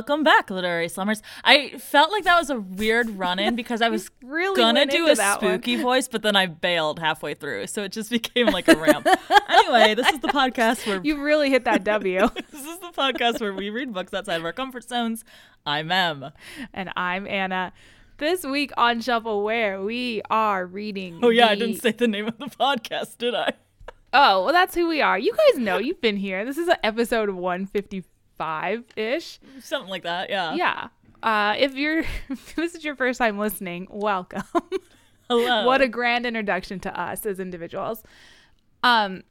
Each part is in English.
Welcome back, literary slummers. I felt like that was a weird run-in because I was really gonna do a that one. spooky voice, but then I bailed halfway through, so it just became like a ramp. anyway, this is the podcast where You really hit that W. this is the podcast where we read books outside of our comfort zones. I'm Em. and I'm Anna. This week on Shuffleware, we are reading. Oh yeah, I didn't say the name of the podcast, did I? Oh, well, that's who we are. You guys know you've been here. This is episode 155 ish. Something like that. Yeah. Yeah. Uh, if you're if this is your first time listening, welcome. Hello. what a grand introduction to us as individuals. Um,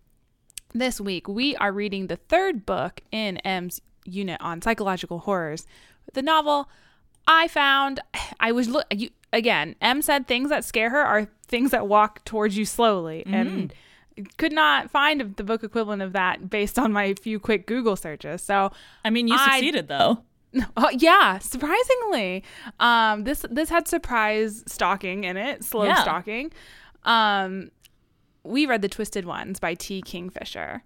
this week we are reading the third book in Em's unit on psychological horrors. The novel I found I was look you again. M said things that scare her are things that walk towards you slowly, and could not find the book equivalent of that based on my few quick Google searches. So I mean, you I- succeeded though. Oh, yeah, surprisingly. Um this this had surprise stalking in it, slow Yeah. stalking. Um we read The Twisted Ones by T. Kingfisher.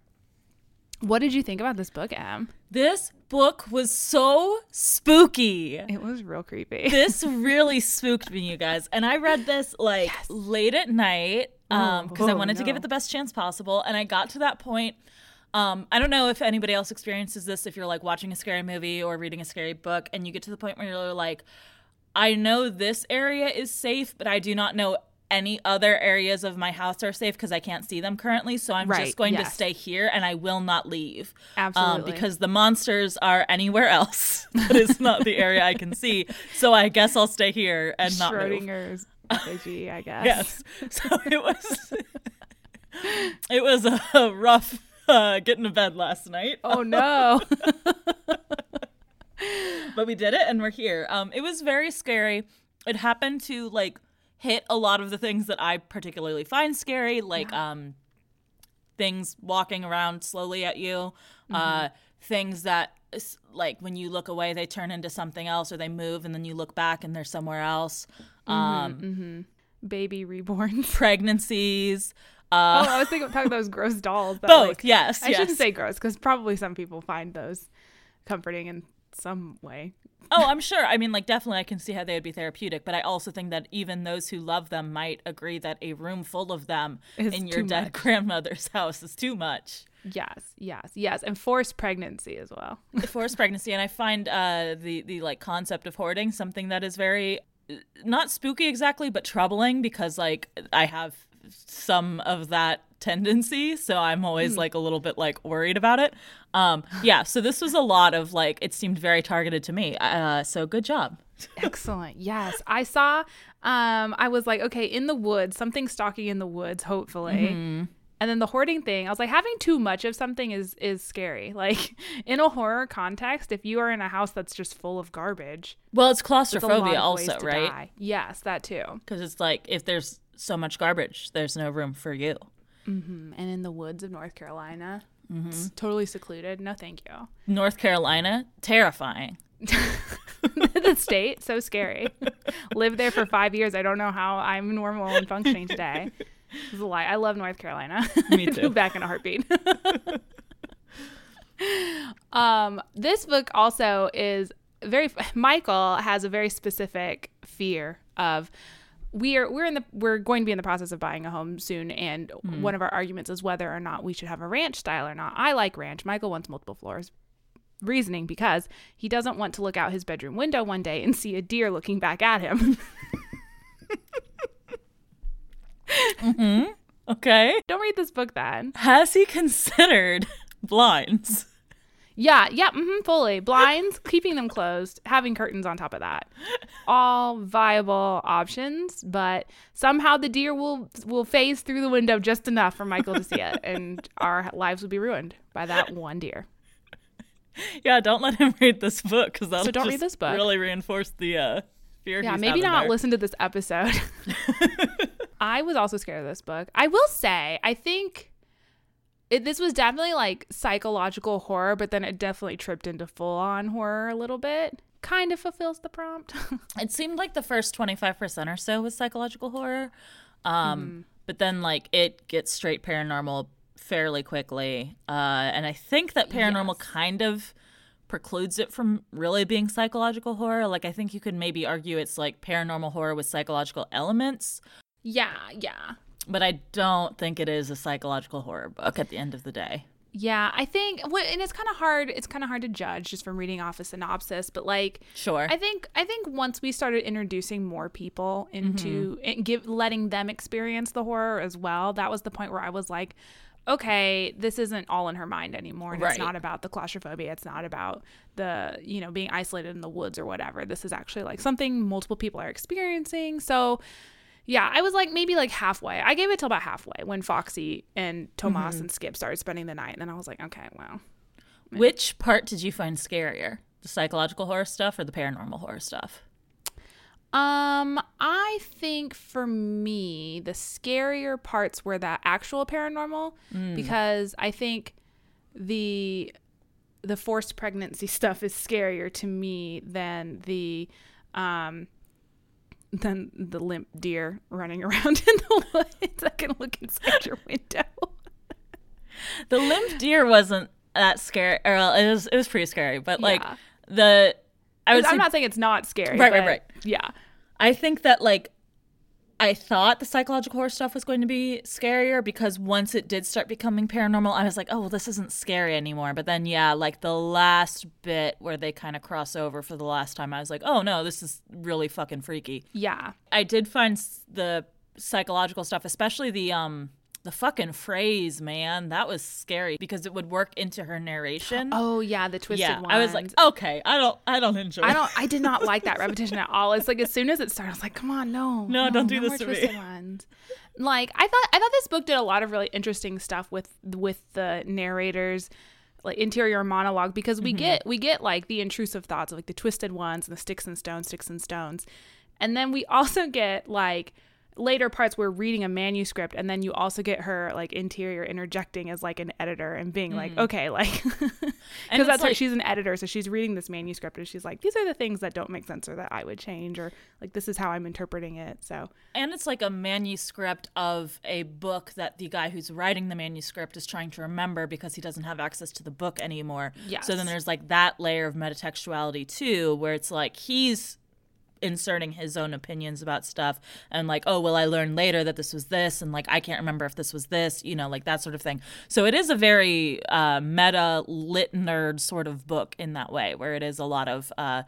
What did you think about this book, Em? This book was so spooky. It was real creepy. this really spooked me, you guys. And I read this like late at night um because I Oh, wanted to give it the best chance possible. And I got to that point. Um, I don't know if anybody else experiences this if you're like watching a scary movie or reading a scary book and you get to the point where you're like, I know this area is safe, but I do not know any other areas of my house are safe because I can't see them currently. So I'm Right, just going to stay here and I will not leave. Um, Absolutely. because the monsters are anywhere else. that is not the area I can see. So I guess I'll stay here and not move. Schrodinger's I guess. Yes. So it was it was a rough uh, getting to bed last night. Oh no. but we did it and we're here. Um, it was very scary. It happened to like hit a lot of the things that I particularly find scary, like um, things walking around slowly at you, uh, things that like when you look away they turn into something else, or they move and then you look back and they're somewhere else. Um, Baby reborn. Pregnancies. Oh, Uh, I was thinking talking about those gross dolls. Both, like- yes, I yes. shouldn't say gross because probably some people find those comforting in some way. oh, I'm sure. I mean, like, definitely, I can see how they would be therapeutic, but I also think that even those who love them might agree that a room full of them in your dead much. grandmother's house is too much. Yes, yes, yes, and forced pregnancy as well. Forced pregnancy, and I find uh, the the like concept of hoarding something that is very not spooky exactly, but troubling because like I have some of that tendency, so I'm always like a little bit like worried about it. Um, yeah, so this was a lot of like it seemed very targeted to me. Uh, so good job. Excellent. Yes, I saw. Um, I was like, okay, in the woods, something stalking in the woods, hopefully. And then the hoarding thing, I was like, having too much of something is is scary. Like in a horror context, if you are in a house that's just full of garbage, Well, it's claustrophobia also, right? die. Yes, that too. Because it's like if there's so much garbage, there's no room for you. Mm, And in the woods of North Carolina, Mm-hmm. totally secluded. No, thank you. North Carolina, terrifying. the state, so scary. Lived there for five years. I don't know how I'm normal and functioning today. It's a lie. I love North Carolina. Me too. Back in a heartbeat. um, this book also is very. Michael has a very specific fear of. We are we're in the we're going to be in the process of buying a home soon, and mm-hmm. one of our arguments is whether or not we should have a ranch style or not. I like ranch. Michael wants multiple floors reasoning because he doesn't want to look out his bedroom window one day and see a deer looking back at him. Mm-hmm. Okay. Don't read this book then. Has he considered blinds? Yeah, yeah, hmm fully. Blinds, keeping them closed, having curtains on top of that. All viable options, but somehow the deer will will phase through the window just enough for Michael to see it, and our lives would be ruined by that one deer. Yeah, don't let him read this book because that'll So don't read this book. Really reinforce the uh, fear. Yeah, maybe not there. listen to this episode. I was also scared of this book. I will say, I think it, this was definitely like psychological horror, but then it definitely tripped into full on horror a little bit. Kind of fulfills the prompt. It seemed like the first twenty five percent or so was psychological horror, um, Mm-hmm. but then like it gets straight paranormal fairly quickly, uh, and I think that paranormal Yes. kind of precludes it from really being psychological horror. Like I think you could maybe argue it's like paranormal horror with psychological elements, Yeah, yeah. But I don't think it is a psychological horror book at the end of the day. Yeah, I think and it's kind of hard it's kind of hard to judge just from reading off a synopsis, but like Sure. I think I think once we started introducing more people into Mm-hmm. and give letting them experience the horror as well, that was the point where I was like, okay, this isn't all in her mind anymore. And Right. It's not about the claustrophobia. It's not about the you know being isolated in the woods or whatever. This is actually like something multiple people are experiencing. So. Yeah, I was like maybe like halfway. I gave it till about halfway when Foxy and Tomas Mm-hmm. and Skip started spending the night, and then I was like, okay, well, Which part did you find scarier? The psychological horror stuff or the paranormal horror stuff? Um, I think for me, the scarier parts were that actual paranormal because I think the the forced pregnancy stuff is scarier to me than the um than the limp deer running around in the woods that can look inside your window. The limp deer wasn't that scary. Or it was it was pretty scary, but like Yeah. the I was. I'm say not saying it's not scary. Right, right, right. Yeah. I think that like I thought the psychological horror stuff was going to be scarier because once it did start becoming paranormal, I was like, oh, well, this isn't scary anymore. But then, yeah, like the last bit where they kind of cross over for the last time, I was like, oh no, this is really fucking freaky. Yeah. I did find the psychological stuff, especially the um the fucking phrase, man, that was scary because it would work into her narration. Oh yeah, the twisted yeah, ones. I was like, okay, I don't, I don't enjoy. I don't. I did not like that repetition at all. It's like as soon as it started, I was like, "Come on, no, No, don't do no this more to me." twisted ones." Like I thought, I thought this book did a lot of really interesting stuff with with the narrators, like interior monologue, because we mm-hmm. get we get like the intrusive thoughts of like the twisted ones and the sticks and stones, sticks and stones, and then we also get like later parts where reading a manuscript and then you also get her like interior interjecting as like an editor and being like mm-hmm. okay like because that's like like- she's an editor so she's reading this manuscript and she's like these are the things that don't make sense or that i would change or like this is how i'm interpreting it so And it's like a manuscript of a book that the guy who's writing the manuscript is trying to remember because he doesn't have access to the book anymore. Yes. So then there's like that layer of metatextuality too, where it's like he's inserting his own opinions about stuff and like, oh, well, I learned later that this was this, and like, I can't remember if this was this, you know, like that sort of thing. So it is a very uh, meta lit nerd sort of book in that way, where it is a lot of. Uh,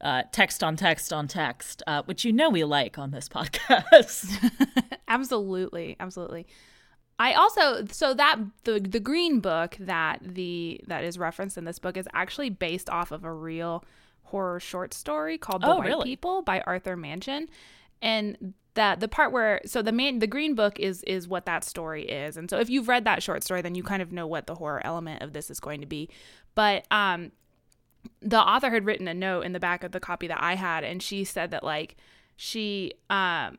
uh, text on text on text, uh, which you know we like on this podcast. absolutely absolutely i also so that the the green book that the that is referenced in this book is actually based off of a real horror short story called the Oh, white really? people by Arthur Machen and that the part where so the main the green book is is what that story is. And so if you've read that short story then you kind of know what the horror element of this is going to be. But um the author had written a note in the back of the copy that I had, and she said that like she um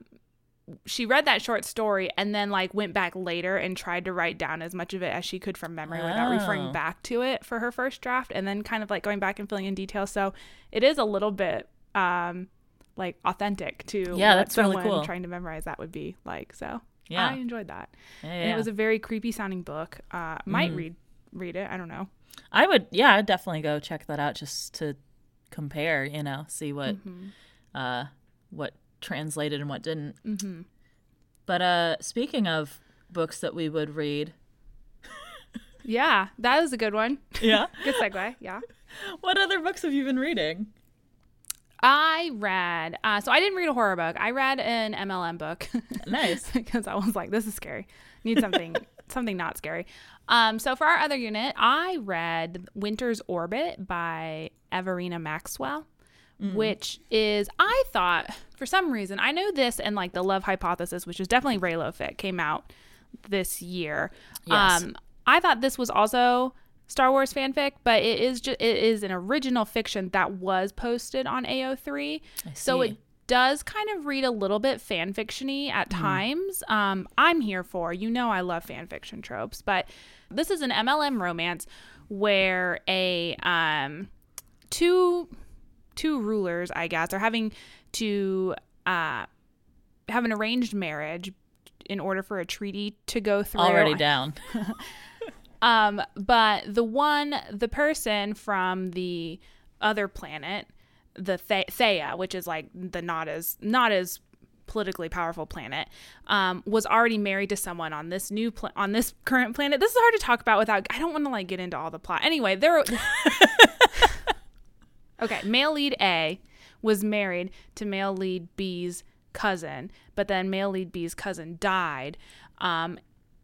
she read that short story and then like went back later and tried to write down as much of it as she could from memory without referring Oh. back to it for her first draft and then kind of like going back and filling in details. So it is a little bit um like authentic to Yeah, that's really cool. trying to memorize that would be like. So Yeah. I enjoyed that. Yeah, And it was a very creepy sounding book. Uh might Mm. read read it. I don't know. I would, yeah, I'd definitely go check that out just to compare, you know, see what, Mm-hmm. uh, what translated and what didn't. Mm-hmm. But uh, speaking of books that we would read, Yeah, that was a good one. yeah, Good segue. Yeah. what other books have you been reading? I read, uh, so I didn't read a horror book. I read an MLM book. Nice. because I was like, this is scary. Need something, something not scary. Um, so for our other unit, I read Winter's Orbit by Everina Maxwell, which is, I thought, for some reason, I know this and like the Love Hypothesis, which is definitely Reylo fic, came out this year. Yes. Um, I thought this was also Star Wars fanfic, but it is just it is an original fiction that was posted on AO3. So see. it does kind of read a little bit fan fictiony at times. Um, I'm here for you know I love fan fiction tropes, but this is an MLM romance where a um two two rulers, I guess, are having to uh have an arranged marriage in order for a treaty to go through. Already down. Um, but the one, the person from the other planet, the The- Thea, which is like the not as not as politically powerful planet, um, was already married to someone on this new pla- on this current planet. This is hard to talk about without. I don't want to like get into all the plot. Anyway, there. okay, male lead A was married to male lead B's cousin, but then male lead B's cousin died um,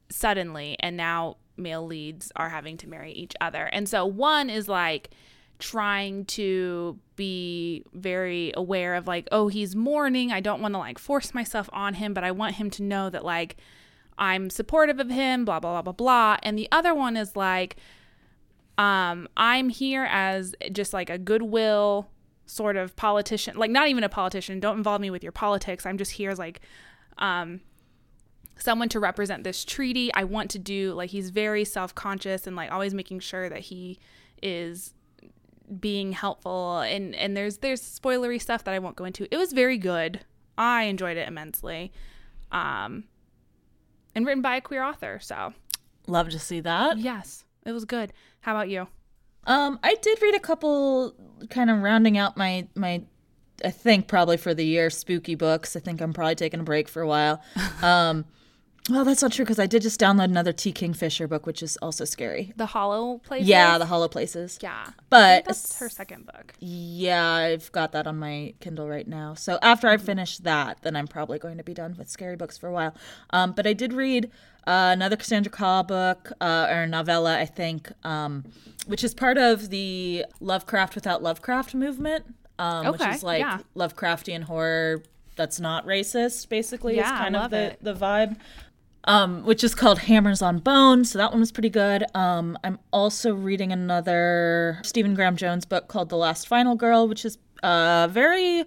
suddenly, and now male leads are having to marry each other. And so one is like trying to be very aware of like, oh, he's mourning. I don't want to like force myself on him, but I want him to know that like I'm supportive of him, blah, blah, blah, blah, blah. And the other one is like, um, I'm here as just like a goodwill sort of politician, like not even a politician. Don't involve me with your politics. I'm just here as like, um, someone to represent this treaty. I want to do like he's very self-conscious and like always making sure that he is being helpful and and there's there's spoilery stuff that I won't go into. It was very good. I enjoyed it immensely. Um and written by a queer author. So, Love to see that. yes, it was good. How about you? Um, I did read a couple, kind of rounding out my my. I think probably for the year spooky books. I think I'm probably taking a break for a while. Um, well, that's not true because I did just download another T. Kingfisher book, which is also scary. The Hollow Places? Yeah, The Hollow Places. Yeah. But that's her second book. Yeah, I've got that on my Kindle right now. So after I finish that, then I'm probably going to be done with scary books for a while. Um, but I did read uh, another Cassandra Khaw book uh, or novella, I think, um, which is part of the Lovecraft without Lovecraft movement, um, which is like yeah. Lovecraftian horror that's not racist. Basically, is Yeah, I kind of the it. the vibe um, which is called Hammers on Bone. So that one was pretty good. Um, I'm also reading another Stephen Graham Jones book called The Last Final Girl, which is uh, very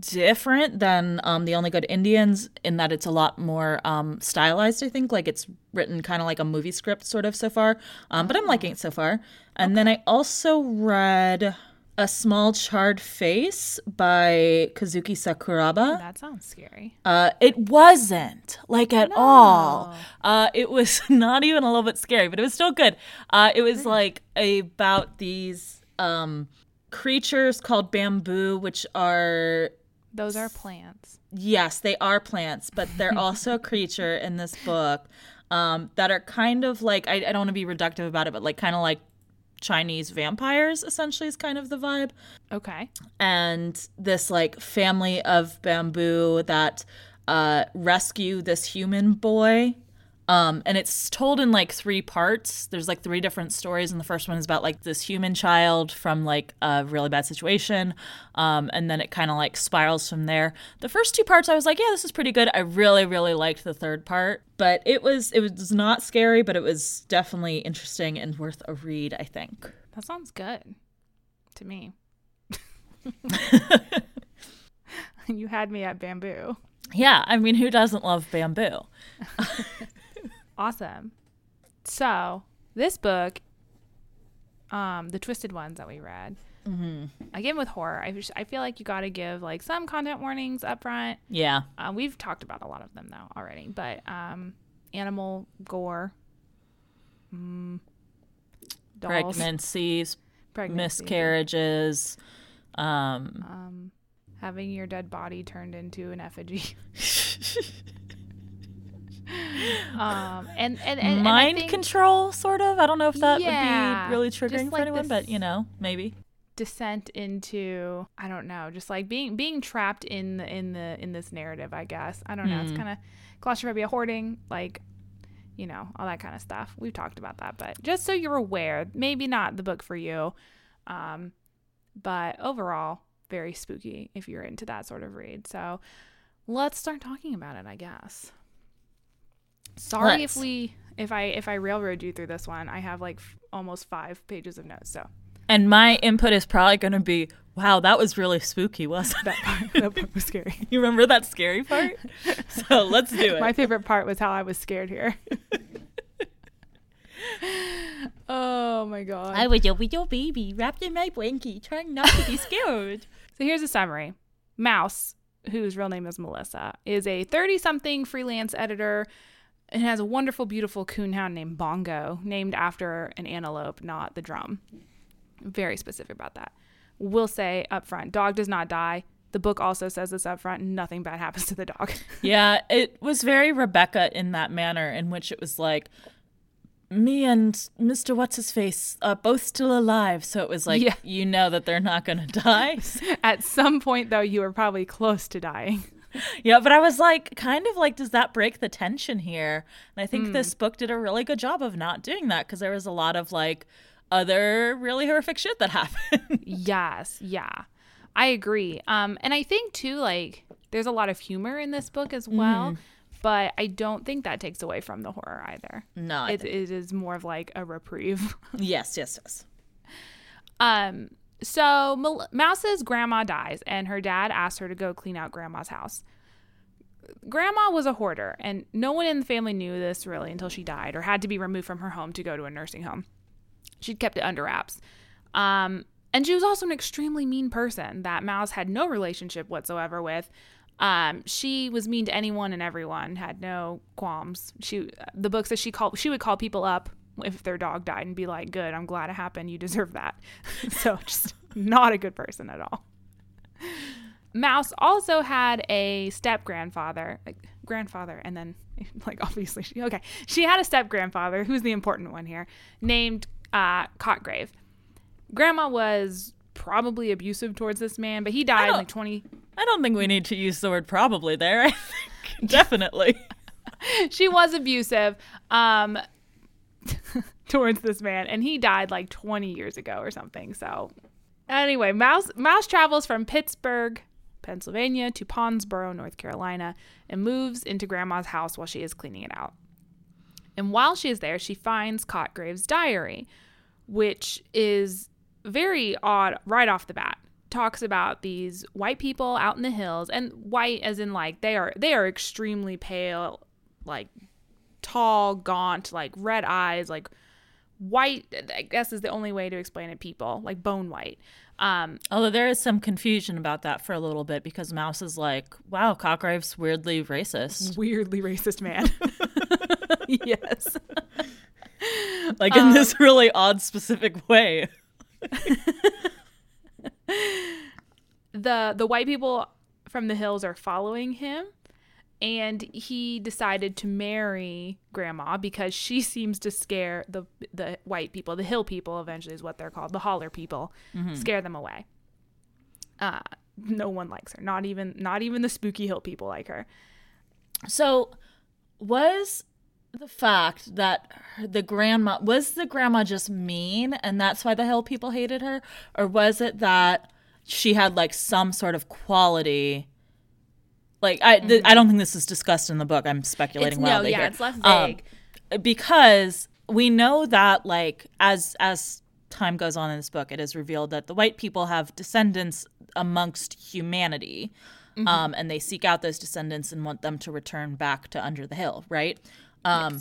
different than um, The Only Good Indians in that it's a lot more um, stylized, I think. Like it's written kind of like a movie script, sort of, so far. Um, but I'm liking it so far. And then I also read. A Small Charred Face by Kazuki Sakuraba. That sounds scary. Uh, it wasn't like at all. Uh, it was not even a little bit scary, but it was still good. Uh, it was like about these um, creatures called bamboo, which are Those are plants. yes, they are plants, but they're also a creature in this book um, that are kind of like I, I don't want to be reductive about it, but like kind of like Chinese vampires. Essentially, is kind of the vibe Okay. and this like family of bamboo that uh, rescue this human boy. Um, and it's told in like three parts. There's like three different stories, and the first one is about like this human child from like a really bad situation, um, and then it kind of like spirals from there. The first two parts, I was like, yeah, this is pretty good. I really, really liked the third part, but it was it was not scary, but it was definitely interesting and worth a read. I think. That sounds good to me. you had me at bamboo. Yeah, I mean, who doesn't love bamboo? Awesome. So this book, um, the Twisted Ones that we read, Mm-hmm. again with horror, I, I feel like you got to give like some content warnings up front. Yeah. Uh, we've talked about a lot of them though already, but um, animal gore, mm, dolls, pregnancies, pregnancy, miscarriages. Um, um, having your dead body turned into an effigy. um, and and, and, and mind think control, sort of. I don't know if that Yeah, would be really triggering for like anyone, but you know, maybe. descent into I don't know, just like being being trapped in the in the in this narrative. I guess I don't know. It's Hmm. kind of claustrophobia, hoarding, like you know all that kind of stuff. We've talked about that, but just so you're aware, maybe not the book for you, um, but overall very spooky if you're into that sort of read. So let's start talking about it. I guess. Sorry if Let's. we if I if I railroad you through this one. I have like f- almost five pages of notes, so. And my input is probably going to be, "Wow, that was really spooky, wasn't that part, that part was scary. You remember that scary part? so let's do it. My favorite part was how I was scared here. oh my god. I was little baby wrapped in my blankie, trying not to be scared. so here's a summary. Mouse, whose real name is Melissa, is a 30 something freelance editor It has a wonderful, beautiful coonhound named Bongo, named after an antelope, not the drum. Very specific about that. We'll say up front, dog does not die. The book also says this up front, nothing bad happens to the dog. Yeah, it was very Rebecca in that manner, in which it was like, me and Mr. What's His Face are both still alive. So it was like, Yeah. you know that they're not going to die. At some point, though, you were probably close to dying. yeah, but I was like, kind of like, does that break the tension here? And I think this book did a really good job of not doing that because there was a lot of like other really horrific shit that happened. yes, yeah. I agree. Um, and I think too, like, there's a lot of humor in this book as well, but I don't think that takes away from the horror either. no, It, it is more of like a reprieve. yes, yes, yes. Um, so Mel- Mouse's grandma dies, and her dad asks her to go clean out grandma's house. Grandma was a hoarder, and no one in the family knew this really until she died or had to be removed from her home to go to a nursing home. She'd kept it under wraps. Um, and she was also an extremely mean person that Mouse had no relationship whatsoever with. Um, she was mean to anyone and everyone, had no qualms. She, the book says she called, she would call people up if their dog died and be like, "Good, I'm glad it happened. You deserve that." so just not a good person at all. Mouse also had a step grandfather, grandfather, and then like obviously she okay. She had a step grandfather who's the important one here, named uh, Cotgrave. Grandma was probably abusive towards this man, but he died like twenty. I don't think we need to use the word probably there. I think definitely. she was abusive um towards this man and he died like 20 years ago or something so. Anyway mouse mouse travels from pittsburgh pennsylvania to ponsboro north carolina and moves into grandma's house while she is cleaning it out. And while she is there she finds cotgrave's diary which is very odd right off the bat. Talks about these white people out in the hills and white as in like they are they are extremely pale like tall gaunt like red eyes like white i guess is the only way to explain it people like bone white um Although there is some confusion about that for a little bit because Mouse is like, wow, Cotgrave's weirdly racist. weirdly racist man yes Like in this really odd, specific way. the the white people from the hills are following him and he decided to marry grandma because she seems to scare the the white people the hill people eventually is what they're called the holler people scare them away. Uh no one likes her not even not even the spooky hill people like her. So, was the fact that the grandma was the grandma just mean and that's why the hill people hated her? Or was it that she had like some sort of quality like I th- I don't think this is discussed in the book. I'm speculating It's- no, yeah, here. it's less Um, vague. because we know that like as as time goes on in this book, it is revealed that the white people have descendants amongst humanity, Mm-hmm. um, and they seek out those descendants and want them to return back to under the hill, right? Um,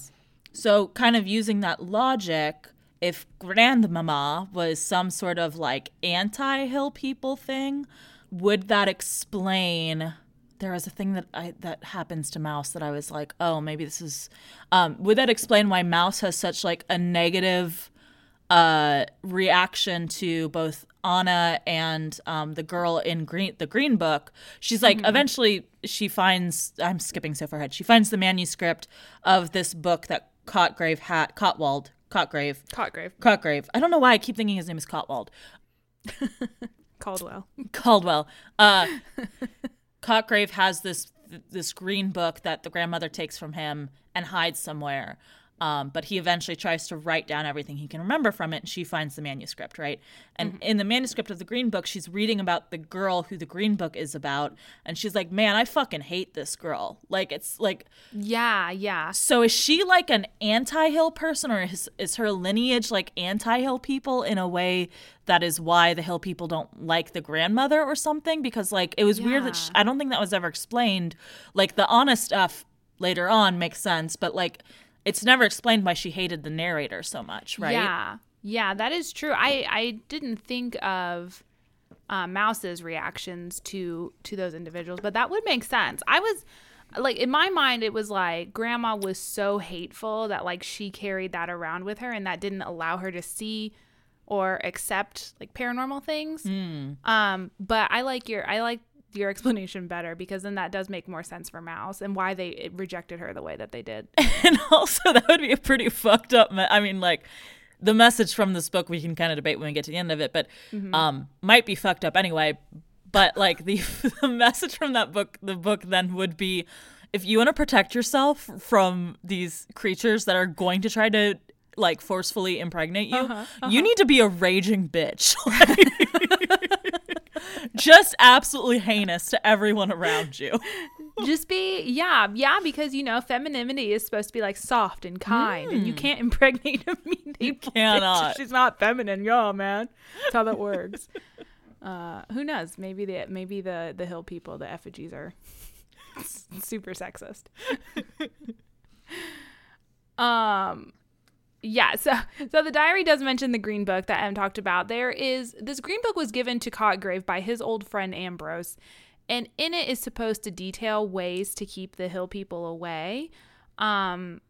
So, kind of using that logic, if grandmama was some sort of like anti hill people thing, would that explain? There was a thing that I that happens to Mouse that I was like, oh, maybe this is. Um, would that explain why Mouse has such like a negative uh, reaction to both Anna and um, the girl in green the Green Book. She's like eventually she finds I'm skipping so far ahead. She finds the manuscript of this book that Cotgrave had Cotwald Cotgrave Cotgrave Cotgrave. I don't know why I keep thinking his name is Cotwald. Caldwell Caldwell. Uh, Cotgrave has this this green book that the grandmother takes from him and hides somewhere. Um, but he eventually tries to write down everything he can remember from it, and she finds the manuscript, right? And in the manuscript of the Green Book, she's reading about the girl who the Green Book is about, and she's like, "Man, I fucking hate this girl." Like, it's like, yeah yeah so is she like an anti-hill person, or is is her lineage like anti-hill people in a way that is why the hill people don't like the grandmother or something? Because like it was weird that sh Yeah. I don't think that was ever explained. Like the honest stuff later on makes sense, but like it's never explained why she hated the narrator so much, right? Yeah, yeah, that is true. I I didn't think of uh, Mouse's reactions to to those individuals, but that would make sense. I was like in my mind it was like grandma was so hateful that like she carried that around with her and that didn't allow her to see or accept like paranormal things. Um but I like your I like your explanation better because then that does make more sense for Mouse and why they rejected her the way that they did. and also that would be a pretty fucked up me- i mean like the message from this book we can kind of debate when we get to the end of it but mm-hmm. um might be fucked up anyway but like the, the message from that book the book then would be if you want to protect yourself from these creatures that are going to try to like forcefully impregnate you uh-huh, you uh-huh. need to be a raging bitch just absolutely heinous to everyone around you Just be yeah, yeah because you know femininity is supposed to be like soft and kind and you can't impregnate a mean you cannot. She's not feminine, y'all, man. That's how that works. uh who knows? Maybe the maybe the the hill people, the effigies are super sexist. um yeah, so so the diary does mention the green book that Em talked about. There is this green book was given to Cotgrave by his old friend Ambrose, and in it is supposed to detail ways to keep the hill people away. Um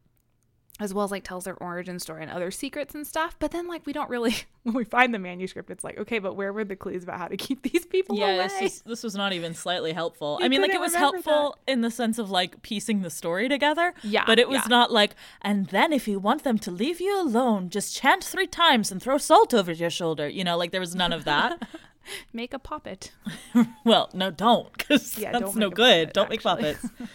as well as like tells their origin story and other secrets and stuff. But then like we don't really when we find the manuscript, it's like, okay, but where were the clues about how to keep these people yeah, away? this was, this was not even slightly helpful. You I mean, like it was helpful in the sense of like piecing the story together. Yeah, but it was yeah. not like, and then if you want them to leave you alone, just chant three times and throw salt over your shoulder. You know, like there was none of that. Make a puppet. well, no, don't, because Yeah, that's don't no make good. puppet, don't make actually. puppets.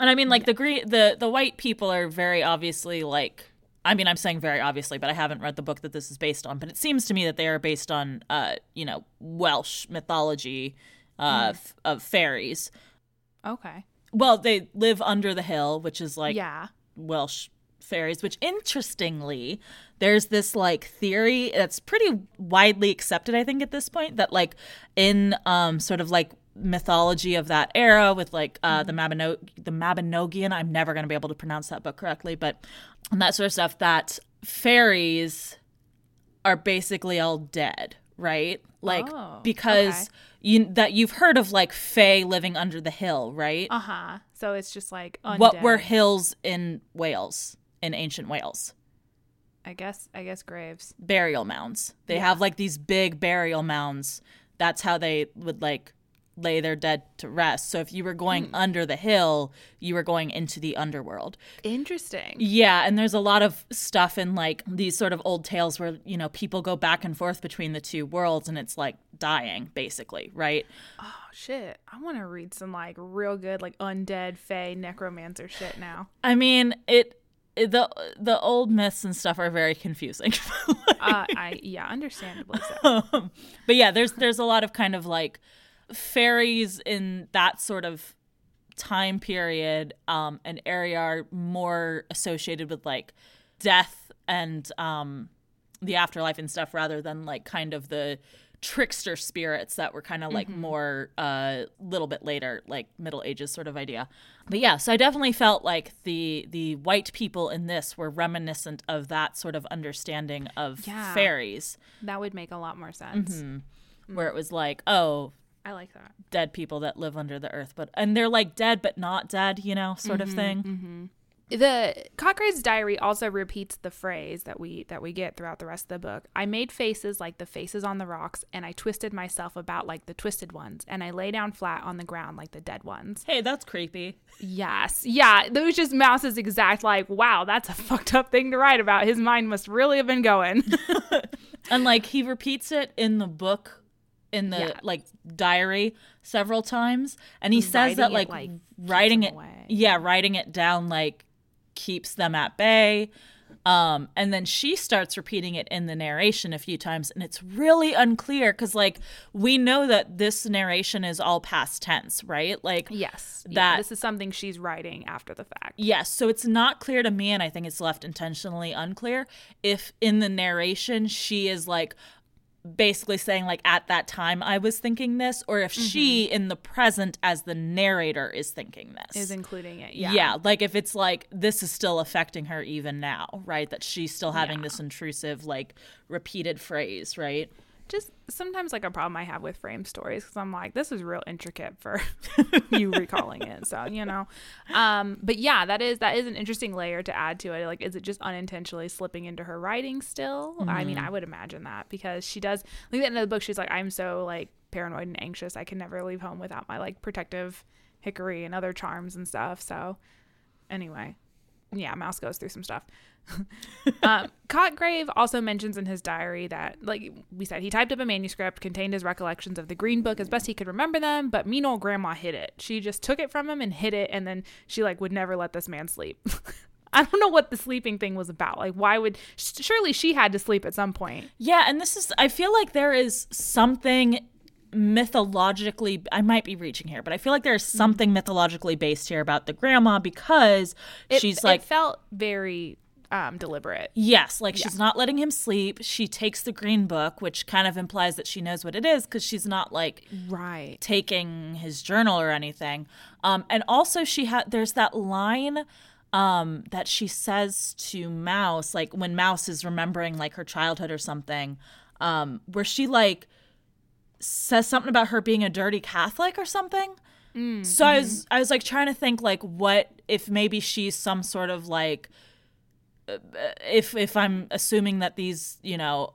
And I mean, like the green, the the white people are very obviously like. I mean, I'm saying very obviously, but I haven't read the book that this is based on. But it seems to me that they are based on, uh, you know, Welsh mythology uh, f- of fairies. Okay. Well, they live under the hill, which is like yeah. Welsh fairies, which interestingly, there's this like theory that's pretty widely accepted, I think, at this point, that like in um sort of like mythology of that era with like uh the Mabino- the Mabinogian, I'm never gonna be able to pronounce that book correctly, but and that sort of stuff that fairies are basically all dead, right? Like Oh, because okay. you that you've heard of like fae living under the hill, right? Uh huh. So it's just like undead. what were hills in Wales, in ancient Wales? I guess I guess graves. Burial mounds. They have like these big burial mounds. That's how they would like lay their dead to rest. So if you were going under the hill, you were going into the underworld. Interesting. Yeah, and there's a lot of stuff in like these sort of old tales where, you know, people go back and forth between the two worlds and it's like dying basically, right? Oh shit! I want to read some like real good like undead, fey, necromancer shit now. I mean, it, the the old myths and stuff are very confusing. Uh, I yeah, understandably so. um, but yeah, there's there's a lot of kind of like fairies in that sort of time period um, and area are more associated with like death and um, the afterlife and stuff rather than like kind of the trickster spirits that were kind of like more a uh, little bit later like middle ages sort of idea but yeah so i definitely felt like the the white people in this were reminiscent of that sort of understanding of Yeah. fairies That would make a lot more sense. Mm-hmm. where it was like oh I like that. dead people that live under the earth but and they're like dead but not dead you know sort of mm-hmm, thing mm-hmm. The Cotgrave's diary also repeats the phrase that we that we get throughout the rest of the book. I made faces like the faces on the rocks, and I twisted myself about like the twisted ones, and I lay down flat on the ground like the dead ones. hey that's creepy Yes, yeah, that was just Mouse's exact like, wow, that's a fucked up thing to write about. His mind must really have been going. and like he repeats it in the book in the Yeah. like diary several times and he says that Writing it, like, like, writing it away. yeah writing it down like keeps them at bay um and then she starts repeating it in the narration a few times and it's really unclear because like we know that this narration is all past tense right like yes, yeah, That- this is something she's writing after the fact. Yes, so it's not clear to me, and I think it's left intentionally unclear if in the narration she is like basically saying like at that time I was thinking this, or if she mm-hmm. in the present as the narrator is thinking this. Is including it, yeah. yeah. like if it's like this is still affecting her even now, right? That she's still having Yeah. this intrusive, like repeated phrase, right? Just sometimes like a problem I have with frame stories because I'm like, this is real intricate for you recalling it. So you know, um, but yeah, that is that is an interesting layer to add to it. Like, is it just unintentionally slipping into her writing still? Mm-hmm. I mean, I would imagine that because she does. Like at the end of the book, she's like, I'm so like paranoid and anxious. I can never leave home without my like protective hickory and other charms and stuff. So anyway, yeah, Mouse goes through some stuff. um, Cotgrave also mentions in his diary that, like we said, he typed up a manuscript, contained his recollections of the Green Book as best he could remember them, but mean old grandma hid it. She just took it from him and hid it, and then she like would never let this man sleep. I don't know what the sleeping thing was about. Like, why would surely she had to sleep at some point? Yeah, and this is I feel like there is something mythologically I might be reaching here, but I feel like there's mm-hmm. something mythologically based here about the grandma because it, she's like it felt very um, deliberate. Yes, like yeah. she's not letting him sleep. She takes the green book, which kind of implies that she knows what it is because she's not like right taking his journal or anything. Um, and also she had there's that line um, that she says to Mouse, like when Mouse is remembering like her childhood or something, um, where she like says something about her being a dirty Catholic or something. Mm, so mm-hmm. I was I was like trying to think like what if maybe she's some sort of like if if I'm assuming that these you know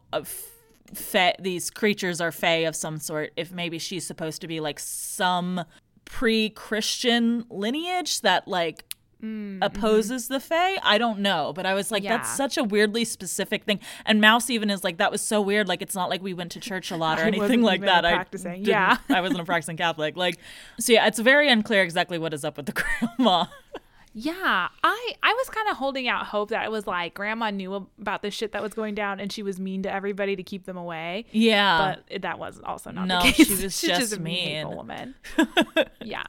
fa- these creatures are fae of some sort, if maybe she's supposed to be like some pre-Christian lineage that like mm, opposes mm-hmm. the fae. I don't know, but I was like, yeah. that's such a weirdly specific thing. And Mouse even is like, that was so weird. Like, it's not like we went to church a lot or anything like that. Practicing, yeah, I wasn't a practicing Catholic. Like, so yeah, it's very unclear exactly what is up with the grandma. Yeah, I I was kind of holding out hope that it was like grandma knew about the shit that was going down and she was mean to everybody to keep them away. Yeah, but that was also not no, the case. she was She's just, just a mean woman. yeah.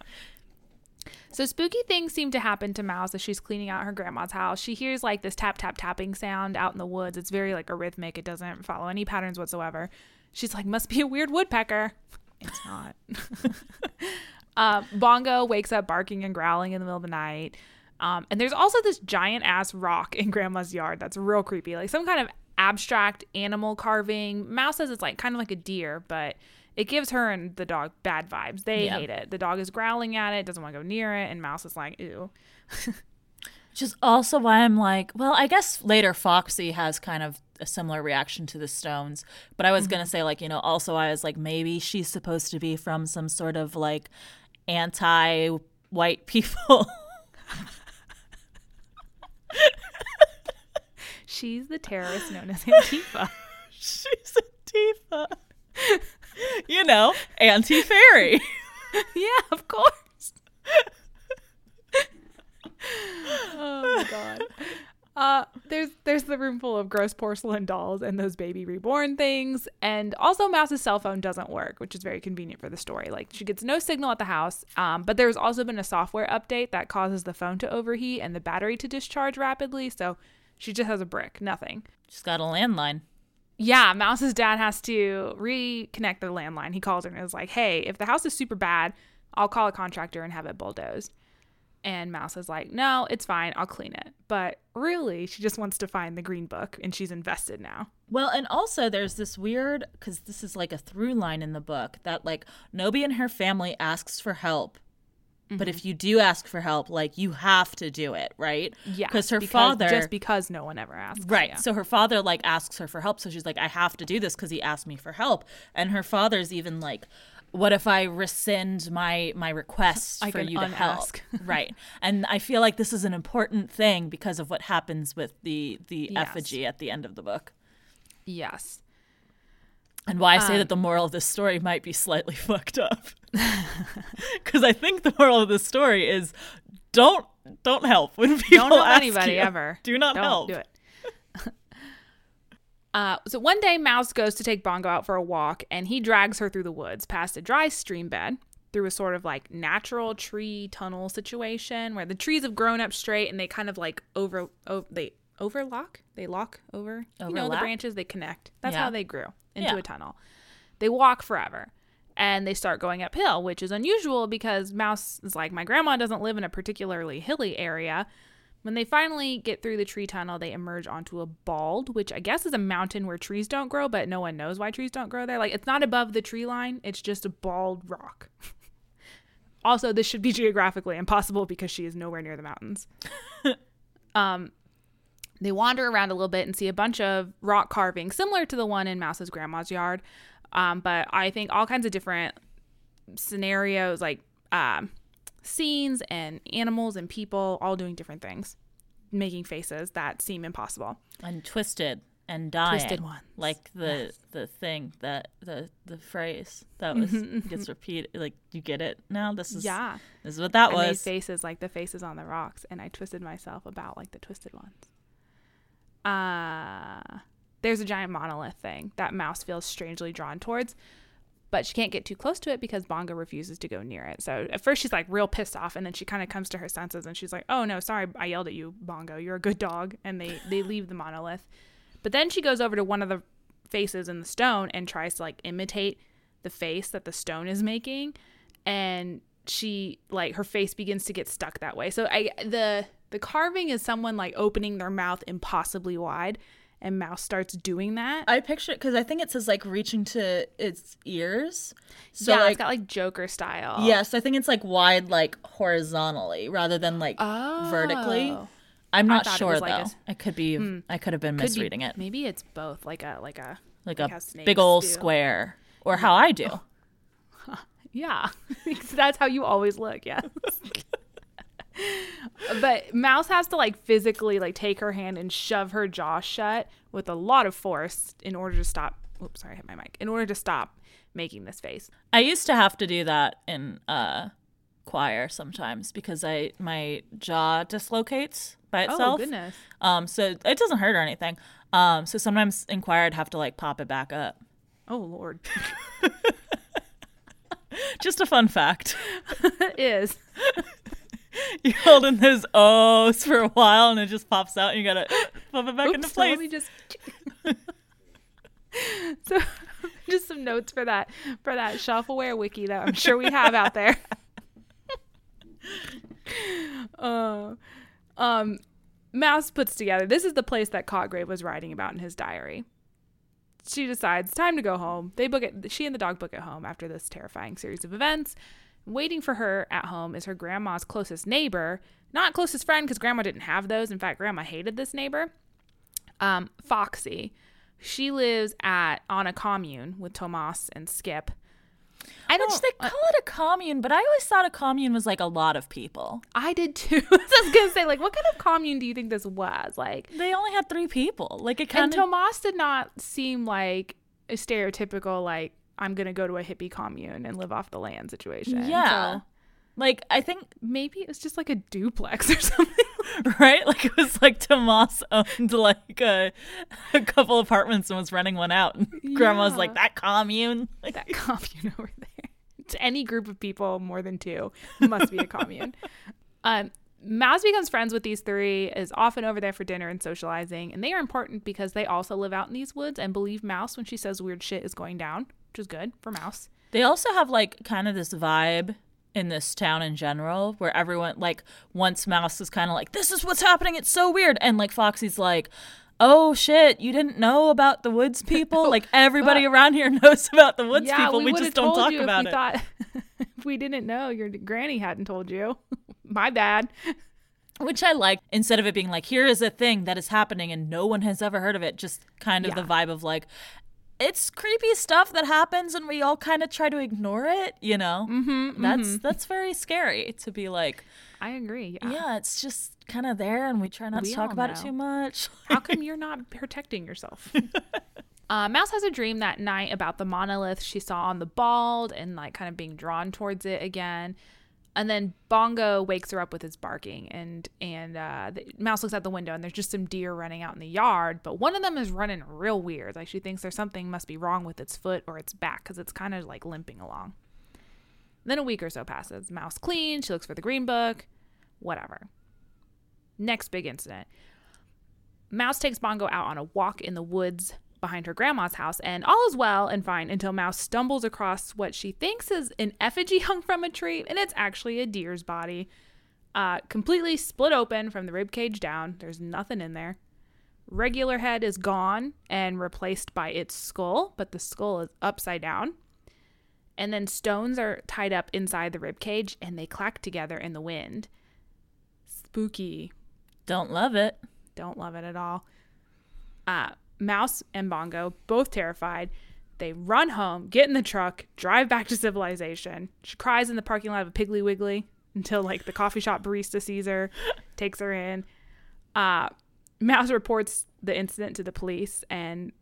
So spooky things seem to happen to Mouse as she's cleaning out her grandma's house. She hears like this tap tap tapping sound out in the woods. It's very like a rhythmic. It doesn't follow any patterns whatsoever. She's like, must be a weird woodpecker. It's not. uh, Bongo wakes up barking and growling in the middle of the night. Um, and there's also this giant ass rock in grandma's yard that's real creepy, like some kind of abstract animal carving. Mouse says it's like kind of like a deer, but it gives her and the dog bad vibes. They yeah. hate it. The dog is growling at it, doesn't want to go near it, and Mouse is like, ew. Which is also why I'm like, well, I guess later Foxy has kind of a similar reaction to the stones. But I was mm-hmm. gonna say, like, you know, also I was like, maybe she's supposed to be from some sort of like anti white people She's the terrorist known as Antifa. She's Antifa. you know, anti fairy. yeah, of course. oh my god. Uh, there's there's the room full of gross porcelain dolls and those baby reborn things, and also Mouse's cell phone doesn't work, which is very convenient for the story. Like she gets no signal at the house, um, but there's also been a software update that causes the phone to overheat and the battery to discharge rapidly. So she just has a brick, nothing. She's got a landline. Yeah, Mouse's dad has to reconnect the landline. He calls her and is like, "Hey, if the house is super bad, I'll call a contractor and have it bulldozed." And Mouse is like, no, it's fine. I'll clean it. But really, she just wants to find the green book and she's invested now. Well, and also there's this weird, because this is like a through line in the book, that like Nobi and her family asks for help. Mm-hmm. But if you do ask for help, like you have to do it, right? Yeah. Because her father. Just because no one ever asks. Right. Yeah. So her father like asks her for help. So she's like, I have to do this because he asked me for help. And her father's even like, what if I rescind my my request I for you to help? right. And I feel like this is an important thing because of what happens with the the yes. effigy at the end of the book. Yes. And why I say um, that the moral of this story might be slightly fucked up. Cuz I think the moral of this story is don't don't help when people don't help ask anybody you. ever. Do not don't help. Do it. Uh, so one day, Mouse goes to take Bongo out for a walk, and he drags her through the woods past a dry stream bed through a sort of like natural tree tunnel situation where the trees have grown up straight and they kind of like over, over they overlock, they lock over, Overlap? you know, the branches they connect. That's yeah. how they grew into yeah. a tunnel. They walk forever and they start going uphill, which is unusual because Mouse is like, my grandma doesn't live in a particularly hilly area When they finally get through the tree tunnel, they emerge onto a bald, which I guess is a mountain where trees don't grow, but no one knows why trees don't grow there. Like it's not above the tree line, it's just a bald rock. also, this should be geographically impossible because she is nowhere near the mountains. um they wander around a little bit and see a bunch of rock carvings similar to the one in Mouse's grandma's yard. Um, but I think all kinds of different scenarios like um, scenes and animals and people all doing different things, making faces that seem impossible. And twisted and dying. Twisted ones. Like the the thing that the the phrase that was gets repeated. Like you get it now. This is Yeah. This is what that I made was. faces like the faces on the rocks, and I twisted myself about like the twisted ones. Uh, there's a giant monolith thing that Mouse feels strangely drawn towards, but she can't get too close to it because Bongo refuses to go near it. So at first she's like real pissed off, and then she kind of comes to her senses and she's like, "Oh no, sorry, I yelled at you, Bongo. You're a good dog." And they they leave the monolith, but then she goes over to one of the faces in the stone and tries to like imitate the face that the stone is making, and she like her face begins to get stuck that way. So I the the carving is someone like opening their mouth impossibly wide, and Mouse starts doing that. I picture it because I think it says like reaching to its ears. So yeah, like it's got like Joker style. yes, I think it's like wide like horizontally rather than like vertically. Oh. I'm not sure though. like a I could be hmm. I could have been Could be- misreading it. Maybe it's both, like a like a Like like a big old do. square or how I do. yeah. That's how you always look. Yes. but Mouse has to like physically like take her hand and shove her jaw shut with a lot of force in order to stop. Oops, sorry, I hit my mic. In order to stop making this face. I used to have to do that in uh choir sometimes because I my jaw dislocates by itself. Oh goodness. Um so it doesn't hurt or anything. Um so sometimes in choir I'd have to like pop it back up. Oh lord. Just a fun fact. it is. you hold in those O's for a while and it just pops out and you gotta pop it back into Oops, so let place. me just So just some notes for that for that shelfware wiki that I'm sure we have out there. uh, um Mouse puts together this is the place that Cotgrave was writing about in his diary. She decides time to go home. They book it she and the dog book it home after this terrifying series of events. Waiting for her at home is her grandma's closest neighbor, not closest friend because grandma didn't have those. In fact, grandma hated this neighbor. Um, Foxy. She lives at on a commune with Tomas and Skip. I don't. Which they call it a commune, but I always thought a commune was like a lot of people. I did too. so I was gonna say, like, what kind of commune do you think this was? Like, They only had three people. Like it and kind of Tomas did not seem like a stereotypical like I'm gonna go to a hippie commune and live off the land situation. Yeah. So like I think maybe it was just like a duplex or something. right? Like it was like Tomas owned like a, a couple apartments and was renting one out. And grandma's Yeah. like, that commune. Like, that commune over there. To any group of people more than two must be a commune. um, Mouse becomes friends with these three, is often over there for dinner and socializing, and they are important because they also live out in these woods and believe Mouse when she says weird shit is going down, which is good for Mouse. they also have like kind of this vibe in this town in general where everyone like once Mouse is kind of like, this is what's happening. It's so weird. And like Foxy's like, oh shit, you didn't know about the woods people? like everybody around here knows about the woods people. We, would've just don't talk about if it. we Thought, if we didn't know, your granny hadn't told you. My bad. Which I like instead of it being like, here is a thing that is happening and no one has ever heard of it, just kind of Yeah. the vibe of like, it's creepy stuff that happens and we all kind of try to ignore it, you know? Mm-hmm, that's that's very scary to be like, I agree. Yeah. yeah, it's just kind of there and we try not We to talk about it too much. How come you're not protecting yourself? uh, Mouse has a dream that night about the monolith she saw on the bald and like kind of being drawn towards it again. And then Bongo wakes her up with his barking, and and uh, Mouse looks out the window, and there's just some deer running out in the yard. But one of them is running real weird. Like she thinks there's something must be wrong with its foot or its back because it's kind of like limping along. Then a week or so passes. Mouse clean. She looks for the green book. Whatever. Next big incident. Mouse takes Bongo out on a walk in the woods behind her grandma's house, and all is well and fine until Mouse stumbles across what she thinks is an effigy hung from a tree, and it's actually a deer's body. Uh, completely split open from the rib cage down. There's nothing in there. Regular head is gone and replaced by its skull, but the skull is upside down. And then stones are tied up inside the rib cage and they clack together in the wind. Spooky. Don't love it. Don't love it at all. Uh, Mouse and Bongo, both terrified, they run home, get in the truck, drive back to civilization. She cries in the parking lot of a Piggly Wiggly until like the coffee shop barista sees her, takes her in. Uh, Mouse reports the incident to the police, and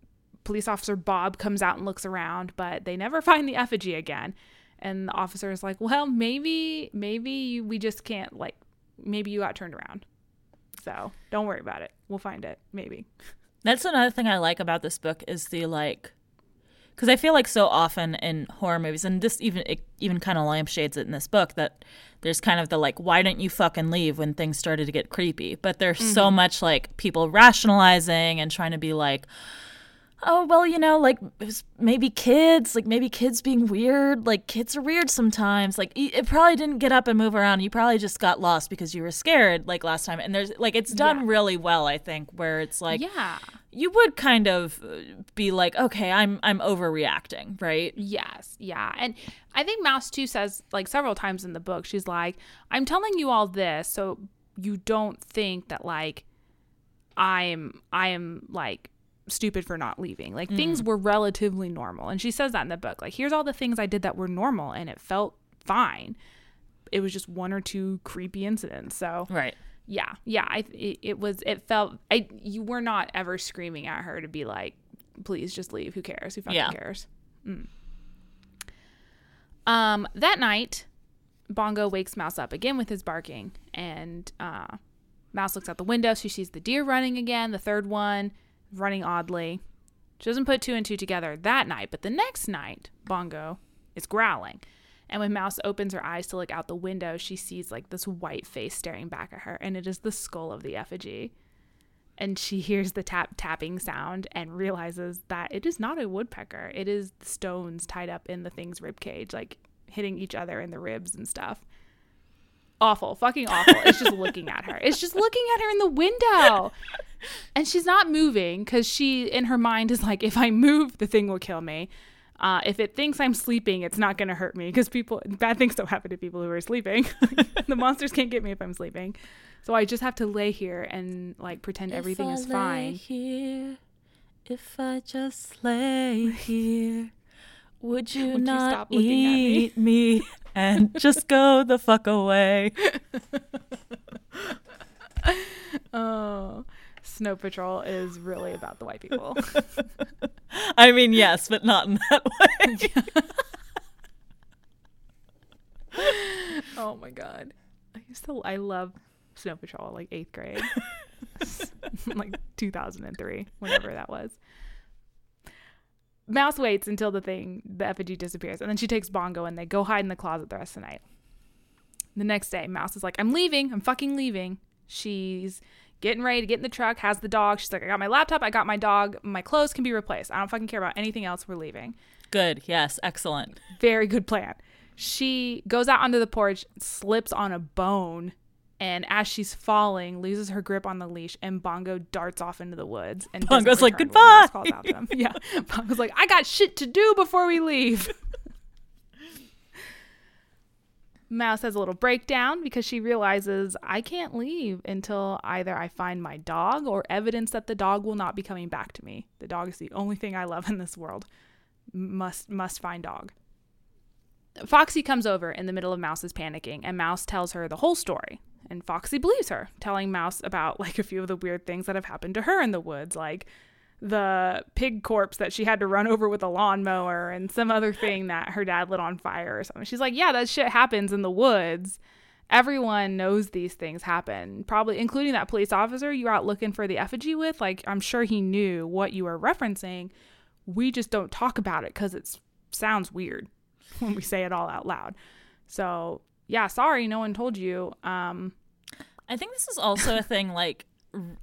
police officer Bob comes out and looks around, but they never find the effigy again. And the officer is like, "Well, maybe, maybe we just can't like, maybe you got turned around. So don't worry about it. We'll find it, maybe." That's another thing I like about this book is the like because I feel like so often in horror movies, and this even it even kind of lampshades it in this book that there's kind of the like, why didn't you fucking leave when things started to get creepy? But there's mm-hmm. so much like people rationalizing and trying to be like, oh well you know like maybe kids like maybe kids being weird like kids are weird sometimes like it probably didn't get up and move around you probably just got lost because you were scared like last time and there's like it's done yeah. really well i think where it's like yeah you would kind of uh, be like okay i'm i'm overreacting right yes yeah and i think mouse too says like several times in the book she's like i'm telling you all this so you don't think that like i'm i am like stupid for not leaving. Like mm. things were relatively normal. And she says that in the book. Like, here's all the things I did that were normal and it felt fine. It was just one or two creepy incidents. So, right. Yeah. Yeah. I, it, it was, it felt, I, you were not ever screaming at her to be like, please just leave. Who cares? Who fucking yeah. cares? Mm. Um, that night, Bongo wakes Mouse up again with his barking, and uh, Mouse looks out the window. She sees the deer running again, the third one running oddly. She doesn't put two and two together that night, but the next night, Bongo is growling. And when Mouse opens her eyes to look out the window, she sees like this white face staring back at her, and it is the skull of the effigy. And she hears the tap tapping sound and realizes that it is not a woodpecker. It is stones tied up in the thing's rib cage, like hitting each other in the ribs and stuff. Awful, fucking awful. It's just looking at her. It's just looking at her in the window. And she's not moving because she in her mind is like if i move the thing will kill me. Uh, if it thinks i'm sleeping it's not going to hurt me because people bad things don't happen to people who are sleeping. The monsters can't get me if i'm sleeping. So i just have to lay here and like pretend if everything I is fine. here if i just lay here would you would not you eat me? me and just go the fuck away oh Snow Patrol is really about the white people. I mean, yes, but not in that way. oh my god. I used to I love Snow Patrol like 8th grade. like 2003, whenever that was. Mouse waits until the thing, the effigy disappears, and then she takes Bongo and they go hide in the closet the rest of the night. The next day, Mouse is like, I'm leaving. I'm fucking leaving. She's getting ready to get in the truck, has the dog. She's like, I got my laptop, I got my dog, my clothes can be replaced. I don't fucking care about anything else. We're leaving. Good. Yes. Excellent. Very good plan. She goes out onto the porch, slips on a bone, and as she's falling, loses her grip on the leash, and Bongo darts off into the woods. And Bongo's like, goodbye. Calls out to him. Yeah. Bongo's like, I got shit to do before we leave. Mouse has a little breakdown because she realizes I can't leave until either I find my dog or evidence that the dog will not be coming back to me. The dog is the only thing I love in this world. Must must find dog. Foxy comes over in the middle of Mouse's panicking and Mouse tells her the whole story. And Foxy believes her, telling Mouse about like a few of the weird things that have happened to her in the woods, like the pig corpse that she had to run over with a lawnmower and some other thing that her dad lit on fire or something. She's like, yeah, that shit happens in the woods. Everyone knows these things happen, probably including that police officer you were out looking for the effigy with. Like, I'm sure he knew what you were referencing. We just don't talk about it because it sounds weird when we say it all out loud. So, yeah, sorry, no one told you. Um, I think this is also a thing like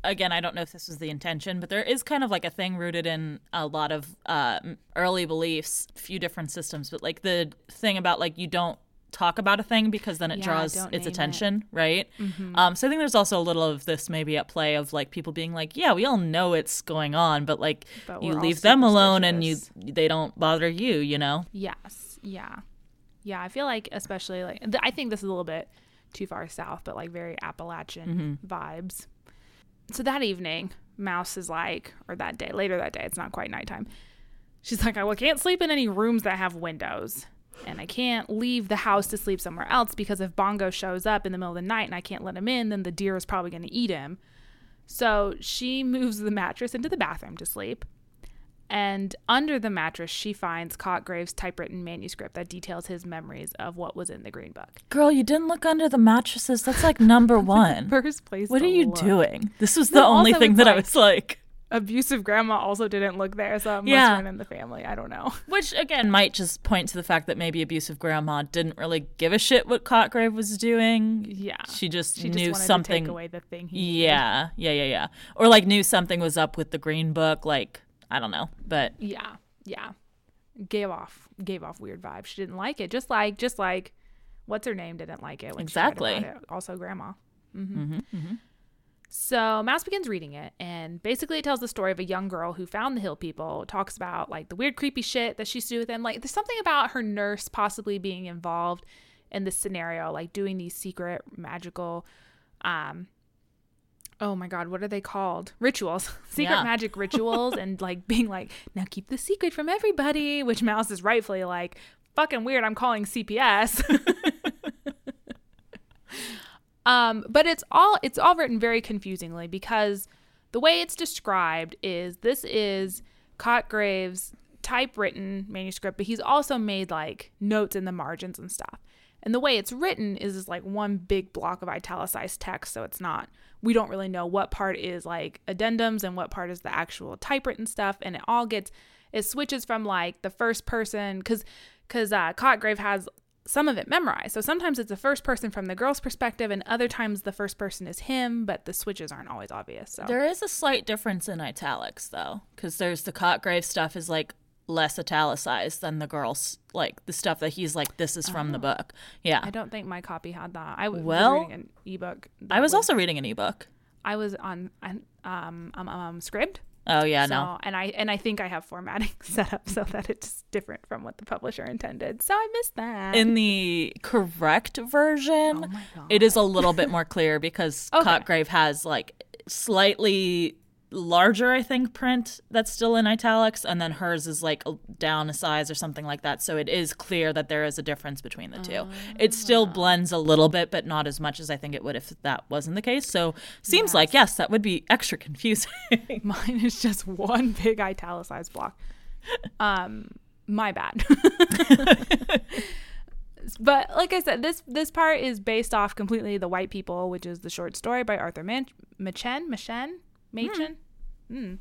again, I don't know if this was the intention, but there is kind of like a thing rooted in a lot of uh, early beliefs, a few different systems, but like the thing about like you don't talk about a thing because then it Yeah, draws its name it. attention, right? Mm-hmm. Um, so I think there's also a little of this maybe at play of like people being like, yeah, we all know it's going on, but like But you leave them alone and you they don't bother you, you know? Yes. Yeah. Yeah. I feel like, especially like, th- I think this is a little bit too far south, but like very Appalachian mm-hmm. vibes. So that evening, Mouse is like, or that day, later that day, it's not quite nighttime. She's like, I well, can't sleep in any rooms that have windows. And I can't leave the house to sleep somewhere else because if Bongo shows up in the middle of the night and I can't let him in, then the deer is probably going to eat him. So she moves the mattress into the bathroom to sleep. And under the mattress, she finds Cotgrave's typewritten manuscript that details his memories of what was in the Green Book. Girl, you didn't look under the mattresses. That's like number one. First place. what are you look. doing? This was the No, only thing that I was like, Abusive grandma also didn't look there, so it must Yeah. run in the family. I don't know. which again might just point to the fact that maybe abusive grandma didn't really give a shit what Cotgrave was doing. Yeah. She just She knew wanted something. away the thing. Yeah, yeah, yeah, yeah. Or like knew something was up with the green book. Like I don't know, but Yeah. Yeah. Gave off gave off weird vibes. She didn't like it. Just like just like what's her name didn't like it when she Exactly. it. Also grandma. mm-hmm, mm-hmm. So Mouse begins reading it, and basically it tells the story of a young girl who found the hill people. Talks about like the weird, creepy shit that she used to do with them. Like there's something about her nurse possibly being involved in this scenario, like doing these secret magical, um, oh my god, what are they called? Rituals, secret Yeah. magic rituals, and like being like, now keep the secret from everybody. Which Mouse is rightfully like, fucking weird. I'm calling CPS. Um, but it's all it's all written very confusingly because the way it's described is this is Cotgrave's typewritten manuscript, but he's also made like notes in the margins and stuff. And the way it's written is, is like one big block of italicized text, so it's not we don't really know what part is like addendums and what part is the actual typewritten stuff, and it all gets it switches from like the first person because because uh, Cotgrave has some of it memorized. So sometimes it's the first person from the girl's perspective, and other times the first person is him, but the switches aren't always obvious. So there is a slight difference in italics though, because there's the Cotgrave stuff is like less italicized than the girls like the stuff that he's like this is from the book. Yeah, I don't think my copy had that. I w- Well, reading an ebook. I was also reading an ebook. I was on on, um um um Scribd. Oh yeah, so, no. and I and I think I have formatting set up so that it's different from what the publisher intended. So I missed that. In the correct version, oh it is a little bit more clear because Okay. Cotgrave has like slightly larger, I think, print that's still in italics, and then hers is like down a size or something like that. So it is clear that there is a difference between the two. It still Ah. blends a little bit, but not as much as I think it would if that wasn't the case. So seems like yes, that would be extra confusing. Mine is just one big italicized block. Um, my bad. but like I said, this this part is based off completely the White People, which is the short story by Arthur Man- Machen, Machen, Machen. Hmm.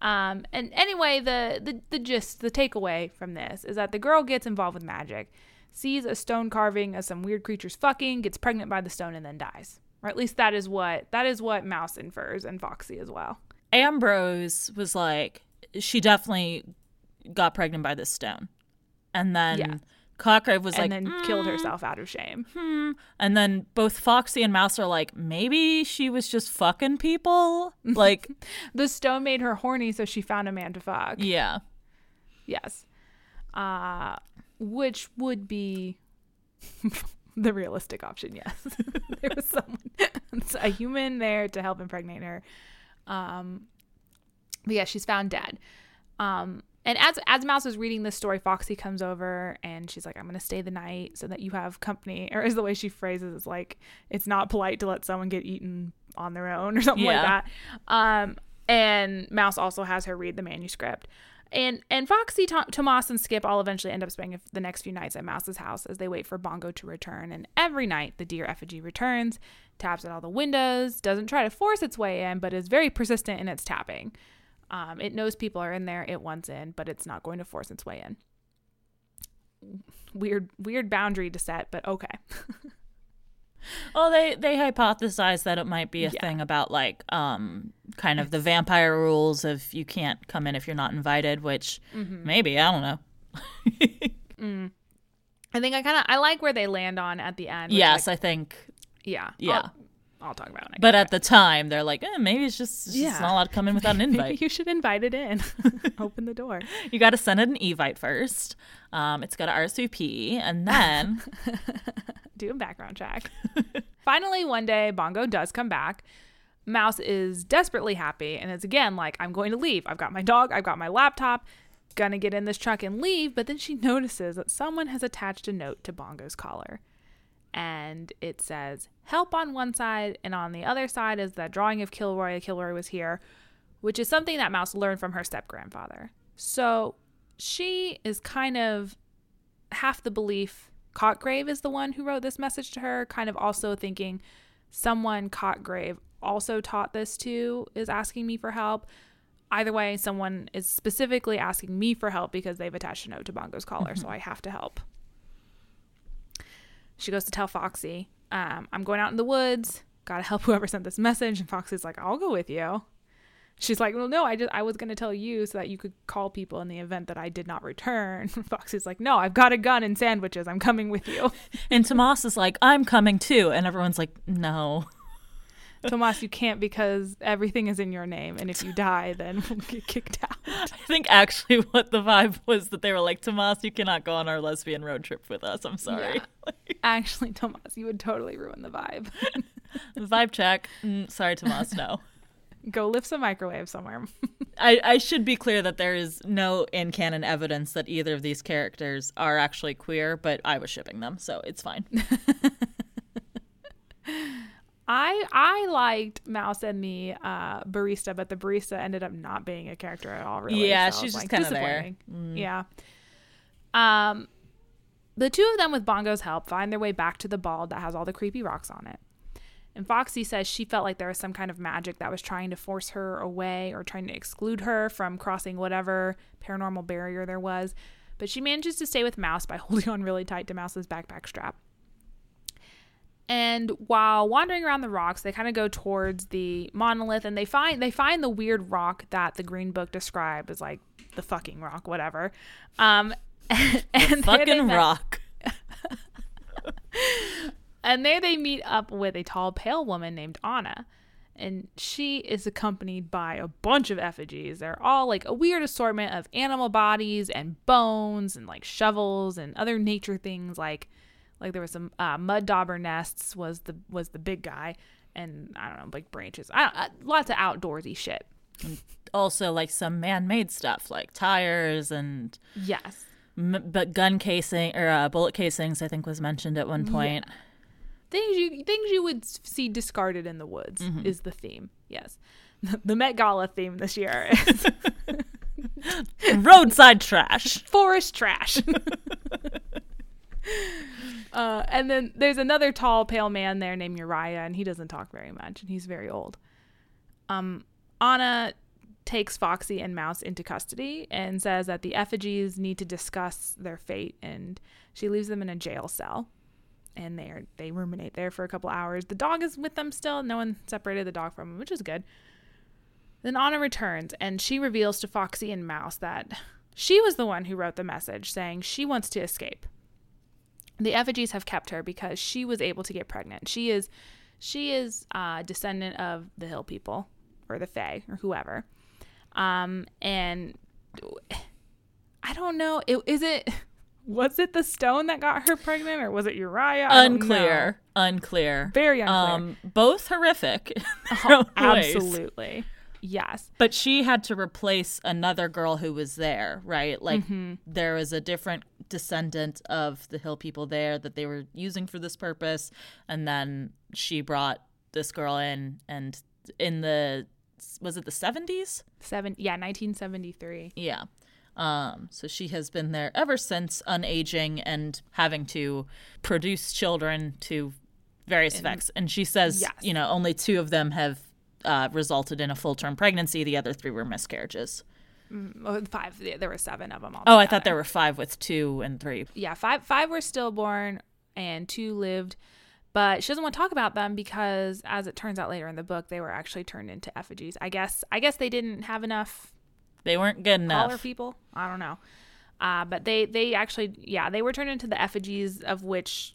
Um, and anyway, the, the the gist, the takeaway from this is that the girl gets involved with magic, sees a stone carving of some weird creatures fucking, gets pregnant by the stone, and then dies. Or at least that is what that is what Mouse infers, and Foxy as well. Ambrose was like, she definitely got pregnant by this stone. And then Yeah. Cotgrave was and like, then killed herself out of shame. hmm. And then both Foxy and Mouse are like, maybe she was just fucking people. Like, The stone made her horny, so she found a man to fuck. yeah. Yes. Uh, which would be the realistic option, yes. there was someone, a human there to help impregnate her. Um, but yeah, she's found dead. Um, and as as Mouse is reading this story, Foxy comes over and she's like, "I'm gonna stay the night so that you have company." Or is the way she phrases it's like, "It's not polite to let someone get eaten on their own" or something Yeah. like that. Um, and Mouse also has her read the manuscript. And and Foxy, To- Tomas, and Skip all eventually end up spending the next few nights at Mouse's house as they wait for Bongo to return. And every night, the deer effigy returns, taps at all the windows, doesn't try to force its way in, but is very persistent in its tapping. Um, it knows people are in there, it wants in, but it's not going to force its way in. Weird, weird boundary to set, but okay. Well, they they hypothesized that it might be a Yeah. thing about like um kind of the vampire rules of you can't come in if you're not invited, which Mm-hmm. maybe I don't know. I think I kind of I like where they land on at the end. yes, like, I think. yeah, yeah. I'll, I'll talk about it. But at the time, they're like, eh, maybe it's just, it's just Yeah. not allowed to come in without an invite. you should invite it in. Open the door. you got to send it an evite first. Um, it's got to RSVP, and then Do a background check. Finally, one day, Bongo does come back. Mouse is desperately happy and it's again like, I'm going to leave. I've got my dog, I've got my laptop, gonna get in this truck and leave. But then she notices that someone has attached a note to Bongo's collar. And it says, help on one side, and on the other side is that drawing of Kilroy. Kilroy was here, which is something that Mouse learned from her step grandfather. So she is kind of half the belief Cotgrave is the one who wrote this message to her, kind of also thinking someone Cotgrave also taught this to is asking me for help. Either way, someone is specifically asking me for help because they've attached a note to Bongo's collar, so mm-hmm. I have to help. She goes to tell Foxy, um, I'm going out in the woods, gotta help whoever sent this message. And Foxy's like, I'll go with you. She's like, well, no, I just I was gonna tell you so that you could call people in the event that I did not return. Foxy's like, no, I've got a gun and sandwiches. I'm coming with you. and Tomas is like, I'm coming too, and everyone's like, no. Tomas, you can't because everything is in your name, and if you die, then we'll get kicked out. I think actually what the vibe was that they were like, Tomas, you cannot go on our lesbian road trip with us. I'm sorry. Actually, Tomas, you would totally ruin the vibe. vibe check. Mm, sorry, Tomas, no. Go lift some microwave somewhere. I, I should be clear that there is no in canon evidence that either of these characters are actually queer, but I was shipping them, so it's fine. I I liked Mouse and the uh, barista, but the barista ended up not being a character at all. Really, Yeah, So she's just like, kinda there. disappointing. Yeah. Um, the two of them, with Bongo's help, find their way back to the bald that has all the creepy rocks on it. And Foxy says she felt like there was some kind of magic that was trying to force her away or trying to exclude her from crossing whatever paranormal barrier there was. But she manages to stay with Mouse by holding on really tight to Mouse's backpack strap. And while wandering around the rocks, they kind of go towards the monolith and they find they find the weird rock that the green book described as like the fucking rock, whatever. Um and Fucking met- rock. And there they meet up with a tall, pale woman named Anna. And she is accompanied by a bunch of effigies. They're all like a weird assortment of animal bodies and bones and like shovels and other nature things like like there was some uh, mud dauber nests was the was the big guy and I don't know like branches. I don't, uh, lots of outdoorsy shit. Also, like some man made stuff like tires and Yes. m- but gun casing or uh, bullet casings, I think was mentioned at one point. things you things you would see discarded in the woods Mm-hmm. is the theme. Yes. The Met Gala theme this year is Roadside trash. forest trash. uh, and then there's another tall, pale man there named Uriah, and he doesn't talk very much, and he's very old. Um, Anna takes Foxy and Mouse into custody and says that the effigies need to discuss their fate, and she leaves them in a jail cell. And they are, they ruminate there for a couple hours. The dog is with them still. No one separated the dog from him, which is good. Then Anna returns and she reveals to Foxy and Mouse that she was the one who wrote the message saying she wants to escape. The effigies have kept her because she was able to get pregnant. She is she is a descendant of the hill people or the Fae or whoever. Um and I don't know. It, is it was it the stone that got her pregnant or was it Uriah? Unclear. Unclear. Very unclear. Um, both horrific. in their own ways. Absolutely. Yes. But she had to replace another girl who was there, right? Like Mm-hmm. there was a different descendant of the hill people there that they were using for this purpose, and then she brought this girl in, and in the was it the seventies? Seven yeah, 1973. Yeah. Um, so she has been there ever since, unaging and having to produce children to various effects. And she says, Yes. you know, only two of them have uh, resulted in a full term pregnancy. The other three were miscarriages. Oh, five. There were seven of them. Oh, I thought there were five with two and three. yeah, five five were stillborn and two lived, but she doesn't want to talk about them because, as it turns out later in the book, they were actually turned into effigies. I guess I guess they didn't have enough They weren't good collar enough. people. I don't know. Uh, but they they actually yeah they were turned into the effigies of which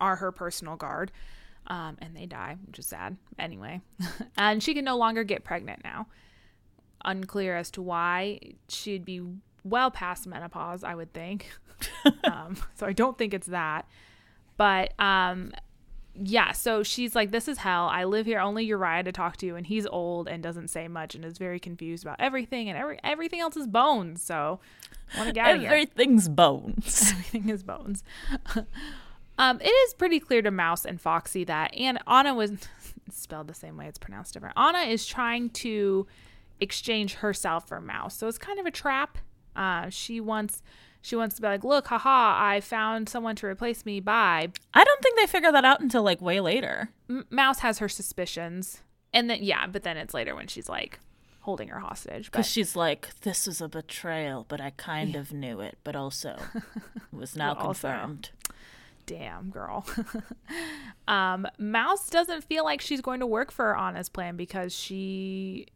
are her personal guard, um, and they die, which is sad. Anyway, and she can no longer get pregnant now. Unclear as to why. She'd be well past menopause, I would think. um, so I don't think it's that. But um, yeah, so she's like, This is hell. I live here only Uriah to talk to, and he's old and doesn't say much and is very confused about everything, and every, everything else is bones. So I want to get out of here. Everything's bones. Everything is bones. Um, it is pretty clear to Mouse and Foxy that, and Anna was spelled the same way, it's pronounced different. Anna is trying to exchange herself for Mouse. So it's kind of a trap. Uh, she wants she wants to be like, look, haha, I found someone to replace me. Bye. I don't think they figure that out until like way later. M- Mouse has her suspicions, and then yeah, but then it's later when she's like holding her hostage. Because she's like, this was a betrayal, but I kind of knew it, but also it was now But also- confirmed. Damn girl. um, Mouse doesn't feel like she's going to work for Anna's plan because she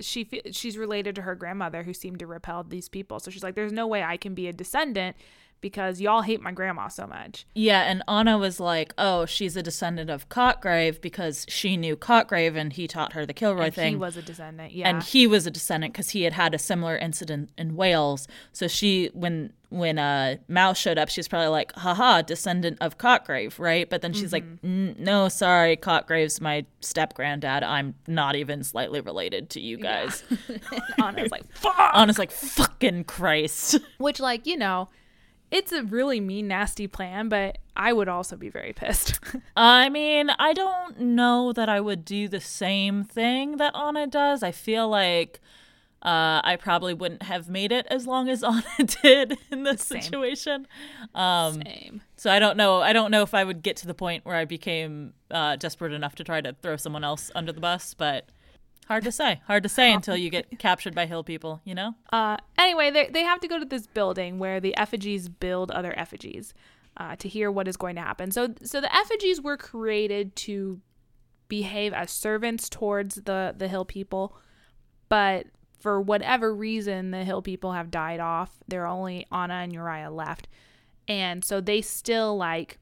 she she's related to her grandmother who seemed to repel these people. So she's like, there's no way I can be a descendant because y'all hate my grandma so much. Yeah, and Anna was like, oh, she's a descendant of Cotgrave because she knew Cotgrave and he taught her the Kilroy And thing. he was a descendant. Yeah. and he was a descendant because he had had a similar incident in Wales. So she, when when uh, Mouse showed up, she's probably like, haha, descendant of Cotgrave, right? But then she's like, Mm-hmm. "Mm, no, sorry, Cotgrave's my step granddad. I'm not even slightly related to you guys. Anna's like, fuck. Anna's like, fucking Christ. which like you know, it's a really mean, nasty plan, but I would also be very pissed. I mean, I don't know that I would do the same thing that Anna does. I feel like uh, I probably wouldn't have made it as long as Anna did in this Same. situation. Um, Same. so I don't know. I don't know if I would get to the point where I became uh, desperate enough to try to throw someone else under the bus, but hard to say. Hard to say until you get captured by hill people. You know. Uh, anyway, they they have to go to this building where the effigies build other effigies uh, to hear what is going to happen. So so the effigies were created to behave as servants towards the the hill people, but for whatever reason, the hill people have died off. There are only Anna and Uriah left, and so they still like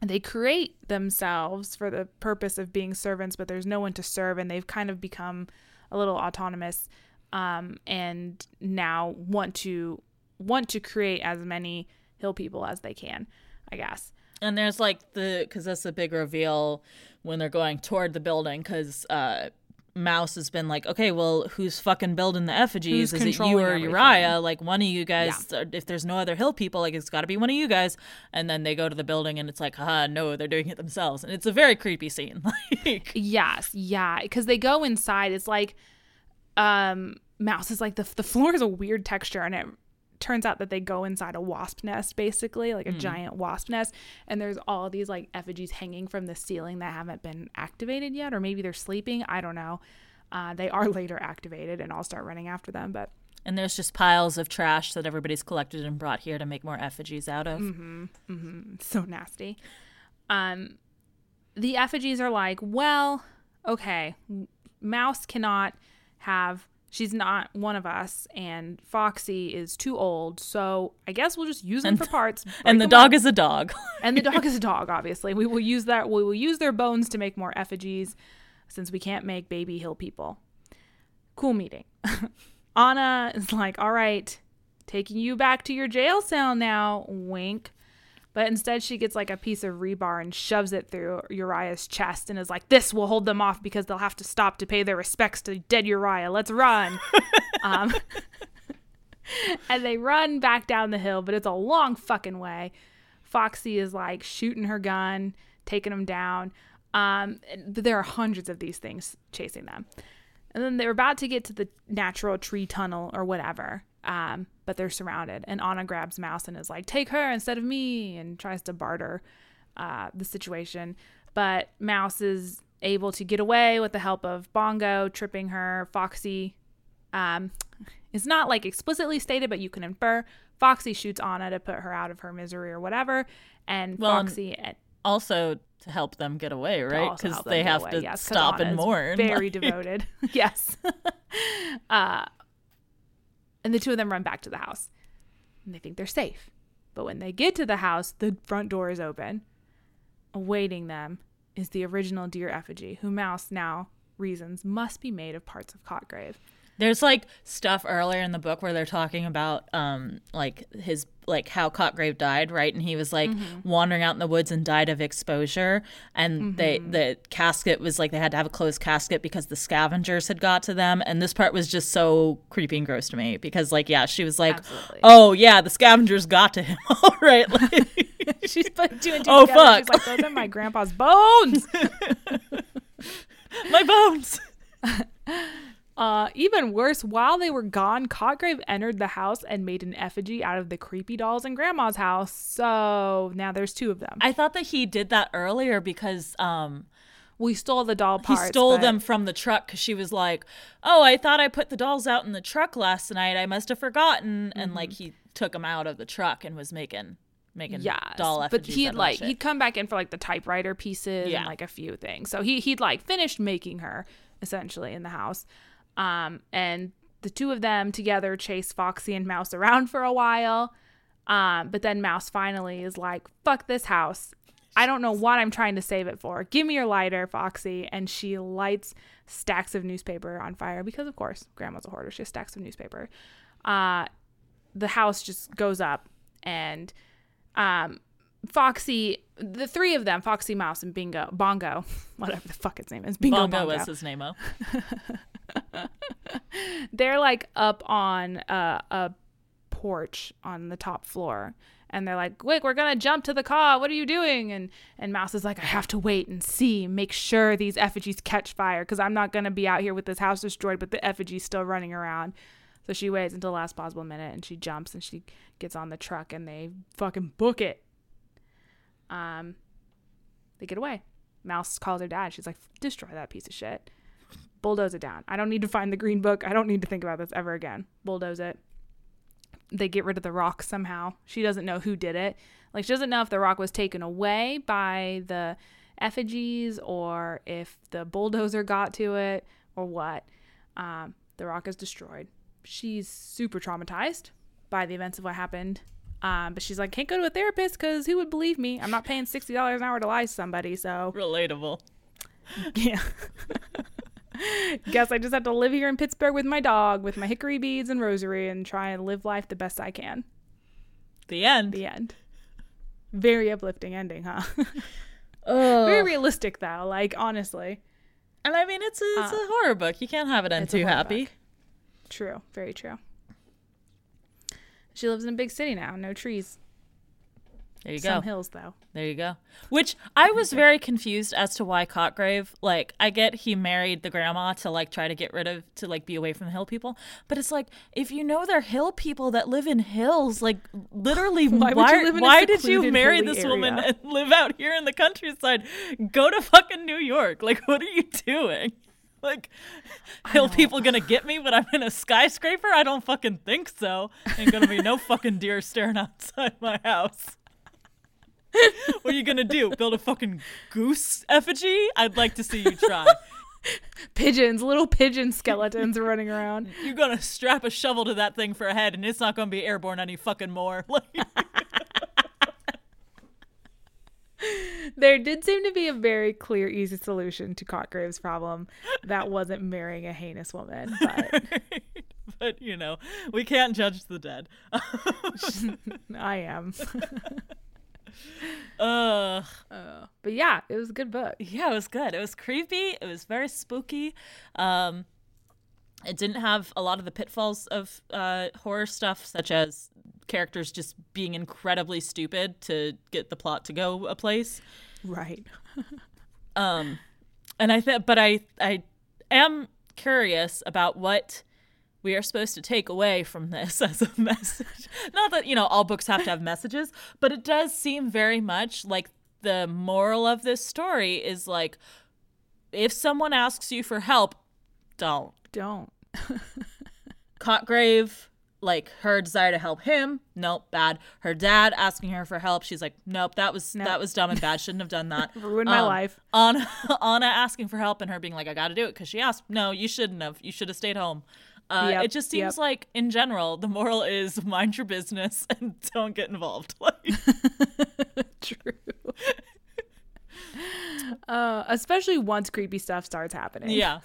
they create themselves for the purpose of being servants, but there's no one to serve, and they've kind of become a little autonomous, um, and now want to want to create as many hill people as they can, I guess. And there's like the because that's the big reveal when they're going toward the building because uh, Mouse has been like, okay, well, who's fucking building the effigies? Who's Is it you or everything? Uriah? Like one of you guys. or If there's no other hill people, like it's got to be one of you guys. And then they go to the building and it's like, haha, no, they're doing it themselves. And it's a very creepy scene. Like, Yes, yeah, because they go inside. It's like, um, mouse is like the the floor is a weird texture, and it turns out that they go inside a wasp nest, basically like a giant wasp nest, and there's all these like effigies hanging from the ceiling that haven't been activated yet, or maybe they're sleeping. I don't know. Uh, they are later activated, and I'll start running after them. But and there's just piles of trash that everybody's collected and brought here to make more effigies out of. Mm-hmm, mm-hmm. so nasty. Um, the effigies are like, well, okay, Mouse cannot have. She's not one of us, and Foxy is too old. So I guess we'll just use them for parts. And the dog is a dog. and the dog is a dog. Obviously, we will use that. We will use their bones to make more effigies, since we can't make baby hill people. Cool meeting. Anna is like, all right, taking you back to your jail cell now, wink. But instead, she gets like a piece of rebar and shoves it through Uriah's chest and is like, This will hold them off because they'll have to stop to pay their respects to dead Uriah. Let's run. um, and they run back down the hill, but it's a long fucking way. Foxy is like shooting her gun, taking them down. Um, but there are hundreds of these things chasing them. And then they're about to get to the natural tree tunnel or whatever. Um, but they're surrounded. And Anna grabs Mouse and is like, take her instead of me, and tries to barter uh, the situation. But Mouse is able to get away with the help of Bongo, tripping her. Foxy um, is not like explicitly stated, but you can infer. Foxy shoots Anna to put her out of her misery or whatever. And Well, Foxy eh, Also to help them get away, right? Because they have away, to yes, stop and mourn. Very Like- devoted. yes. uh, and the two of them run back to the house. and they think they're safe. But when they get to the house, the front door is open. Awaiting them is the original deer effigy, who Mouse now reasons must be made of parts of Cotgrave. There's like stuff earlier in the book where they're talking about um like his like how Cotgrave died, right? And he was like wandering out in the woods and died of exposure. And they the casket was like they had to have a closed casket because the scavengers had got to them. And this part was just so creepy and gross to me because like yeah, she was like, Absolutely. oh yeah, the scavengers got to him, all right. Like, She's put two and two Oh, together. She's fuck. like, those are my grandpa's bones. my bones. Uh, even worse, while they were gone, Cotgrave entered the house and made an effigy out of the creepy dolls in Grandma's house. So now there's two of them. I thought that he did that earlier because um we stole the doll parts. he stole but- them from the truck because she was like, "Oh, I thought I put the dolls out in the truck last night. I must have forgotten." And like he took them out of the truck and was making making Yes, doll but he'd out of that like he'd come back in for like the typewriter pieces Yeah. and like a few things. So he he'd like finished making her essentially in the house, um, and the two of them together chase Foxy and Mouse around for a while, um, but then Mouse finally is like, "Fuck this house." I don't know what I'm trying to save it for. Give me your lighter, Foxy. And she lights stacks of newspaper on fire because, of course, Grandma's a hoarder. She has stacks of newspaper. Uh, the house just goes up and um Foxy the three of them, Foxy Mouse and Bingo Bongo, whatever the fuck its name is, Bingo Bongo Bongo. was his name. Oh, They're like up on uh, a porch on the top floor. And they're like, "Quick, we're gonna jump to the car. What are you doing?" And and Mouse is like, "I have to wait and see, make sure these effigies catch fire, because I'm not gonna be out here with this house destroyed, but the effigies still running around." So she waits until the last possible minute, and she jumps and she gets on the truck, and they fucking book it. Um, they get away. Mouse calls her dad. She's like, "Destroy that piece of shit." Bulldoze it down. I don't need to find the green book. I don't need to think about this ever again. Bulldoze it. They get rid of the rock somehow. She doesn't know who did it. Like she doesn't know if the rock was taken away by the effigies or if the bulldozer got to it or what. Um, the rock is destroyed. She's super traumatized by the events of what happened. Um, but she's like, can't go to a therapist because who would believe me? I'm not paying sixty dollars an hour to lie to somebody. So relatable. yeah. Guess I just have to live here in Pittsburgh with my dog, with my hickory beads and rosary, and try and live life the best I can. The end. The end. Very uplifting ending, huh? Very realistic, though. Like, honestly. and I mean, it's a, it's a horror book. You can't have it end Uh, too happy. book. True. Very true. She lives in a big city now. No trees. There you Some go. hills, though. There you go. Which I was very confused as to why Cotgrave, like, I get he married the grandma to like try to get rid of to like be away from the hill people, but it's like if you know they're hill people that live in hills, like literally, Why why you live in a why did you marry this woman and live out here in the countryside? Go to fucking New York. Like, what are you doing? Like, hill people gonna get me when I'm in a skyscraper? I don't fucking think so. Ain't gonna be no fucking deer staring outside my house. What are you gonna do? Build a fucking goose effigy? I'd like to see you try. Pigeons, little pigeon skeletons running around. You're gonna strap a shovel to that thing for a head, and it's not gonna be airborne any fucking more. There did seem to be a very clear, easy solution to Cotgrave's problem that wasn't marrying a heinous woman. But but you know, we can't judge the dead. I am. Ugh. Uh, but yeah, it was a good book. yeah, it was good. It was creepy. It was very spooky. Um, it didn't have a lot of the pitfalls of uh, horror stuff, such as characters just being incredibly stupid to get the plot to go a place. Right. Um, and I think, but I, I am curious about what we are supposed to take away from this as a message. Not that you know all books have to have messages, but it does seem very much like the moral of this story is like, if someone asks you for help, don't. Don't. Cotgrave, like her desire to help him, nope, bad. Her dad asking her for help, she's like, nope, that was Nope. that was dumb and bad. Shouldn't have done that. Ruined my Um, life. Anna, Anna asking for help and her being like, I got to do it because she asked. No, you shouldn't have. You should have stayed home. Uh, Yep, it just seems yep. like, in general, the moral is mind your business and don't get involved. Like, True. uh, especially once creepy stuff starts happening. yeah.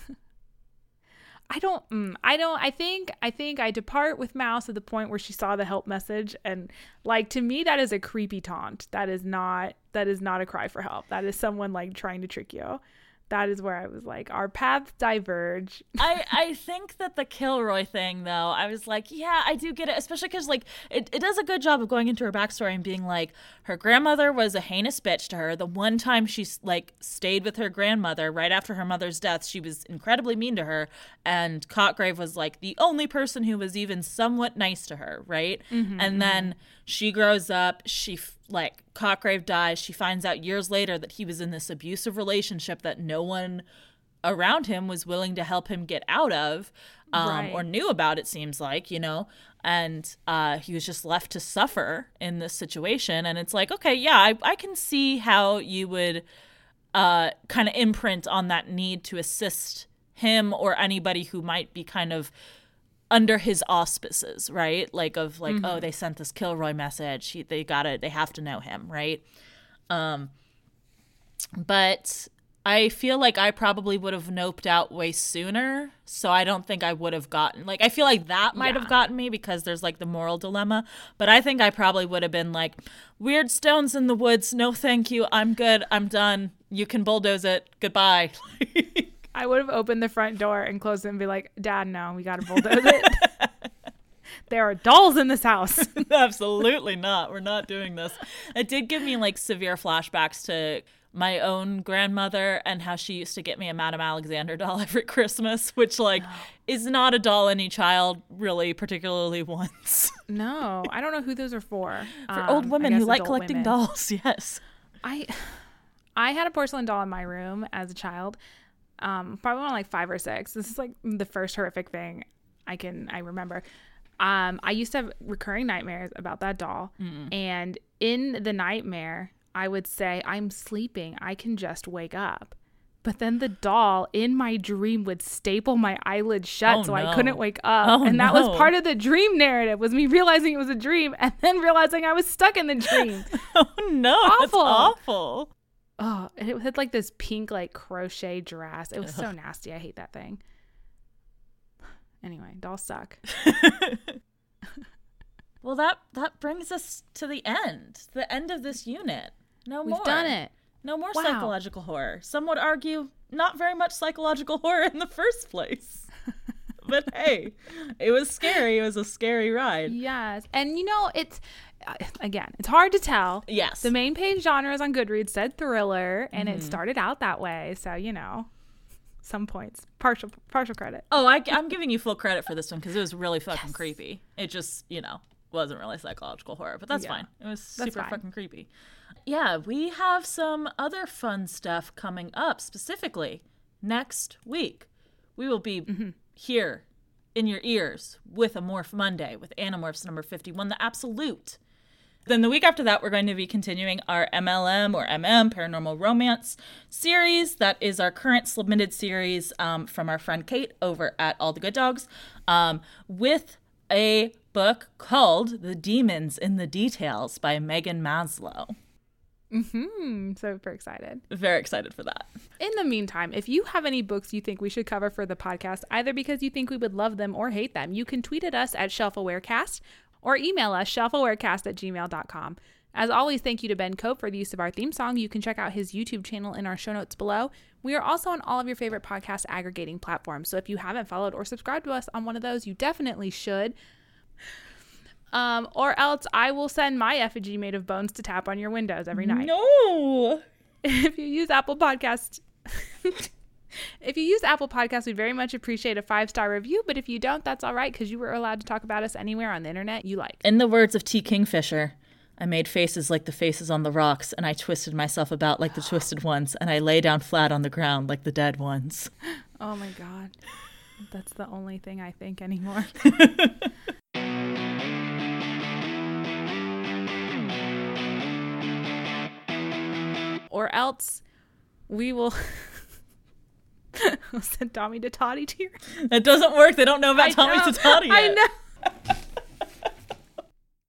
I don't. Mm, I don't. I think. I think I depart with Mouse at the point where she saw the help message, and like to me, that is a creepy taunt. That is not. That is not a cry for help. That is someone like trying to trick you. That is where I was like, our paths diverge. I, I think that the Kilroy thing, though, I was like, yeah, I do get it, especially because, like, it, it does a good job of going into her backstory and being like, her grandmother was a heinous bitch to her. The one time she, like, stayed with her grandmother right after her mother's death, she was incredibly mean to her. And Cotgrave was, like, the only person who was even somewhat nice to her, right? Mm-hmm, and then mm-hmm. She grows up, she, f- like, Cotgrave dies. She finds out years later that he was in this abusive relationship that no one around him was willing to help him get out of um, Right. or knew about it seems like you know and uh, he was just left to suffer in this situation and it's like okay yeah i, I can see how you would uh, kind of imprint on that need to assist him or anybody who might be kind of under his auspices right like of like oh they sent this kilroy message he, they gotta they have to know him right um but I feel like I probably would have noped out way sooner. So I don't think I would have gotten like I feel like that might Yeah. have gotten me because there's like the moral dilemma. But I think I probably would have been like, weird stones in the woods, no thank you. I'm good. I'm done. You can bulldoze it. Goodbye. I would have opened the front door and closed it and be like, Dad, no, we got to bulldoze it. there are dolls in this house. Absolutely not. We're not doing this. It did give me like severe flashbacks to my own grandmother and how she used to get me a Madame Alexander doll every Christmas, which like is not a doll any child really particularly wants. no, I don't know who those are for. For Um, old women who like collecting women. dolls, yes. I I had a porcelain doll in my room as a child. Um, probably when like five or six. This is like the first horrific thing I can I remember. Um, I used to have recurring nightmares about that doll, and in the nightmare, I would say, "I'm sleeping. I can just wake up." But then the doll in my dream would staple my eyelids shut Oh, so I couldn't wake up. Oh, and that no. was part of the dream narrative was me realizing it was a dream and then realizing I was stuck in the dream. Oh no, that's Awful. Oh, and it had like this pink like crochet dress. It was so nasty. I hate that thing. Anyway, dolls suck. Well, that that brings us to the end, the end of this unit. No We've more. done it. No more Wow. psychological horror. Some would argue not very much psychological horror in the first place. but hey, it was scary. It was a scary ride. Yes. And you know, it's uh, again, it's hard to tell. Yes. The main page genres on Goodreads said thriller and it started out that way, so you know, some points. Partial partial credit. oh, I, am giving you full credit for this one because it was really fucking creepy. It just, you know, wasn't really psychological horror, but that's Yeah. fine. It was super fucking creepy. Yeah, we have some other fun stuff coming up. Specifically, next week, we will be Mm-hmm. Here in your ears with a Morph Monday with Animorphs number 51, the absolute. Then the week after that, we're going to be continuing our MLM or MM Paranormal Romance series. That is our current submitted series um, from our friend Kate over at All the Good Dogs um, with a book called The Demons in the Details by Megan Maslow. Hmm. So super excited. Very excited for that. In the meantime, if you have any books you think we should cover for the podcast, either because you think we would love them or hate them, you can tweet at us at ShelfAwareCast or email us shelfawarecast at gmail.com. As always, thank you to Ben Cope for the use of our theme song. You can check out his YouTube channel in our show notes below. We are also on all of your favorite podcast aggregating platforms. So if you haven't followed or subscribed to us on one of those, you definitely should. Um, or else I will send my effigy made of bones to tap on your windows every night No. if you use Apple Podcast, if you use Apple Podcast, we'd very much appreciate a five star review. But if you don't, that's all right because you were allowed to talk about us anywhere on the internet you like. In the words of T. Kingfisher, I made faces like the faces on the rocks, and I twisted myself about like the twisted ones, and I lay down flat on the ground like the dead ones. Oh my god, that's the only thing I think anymore. Or else we will. Send Tommy to Toddy tier. That doesn't work. They don't know about I Tommy know, Tatati yet. I know.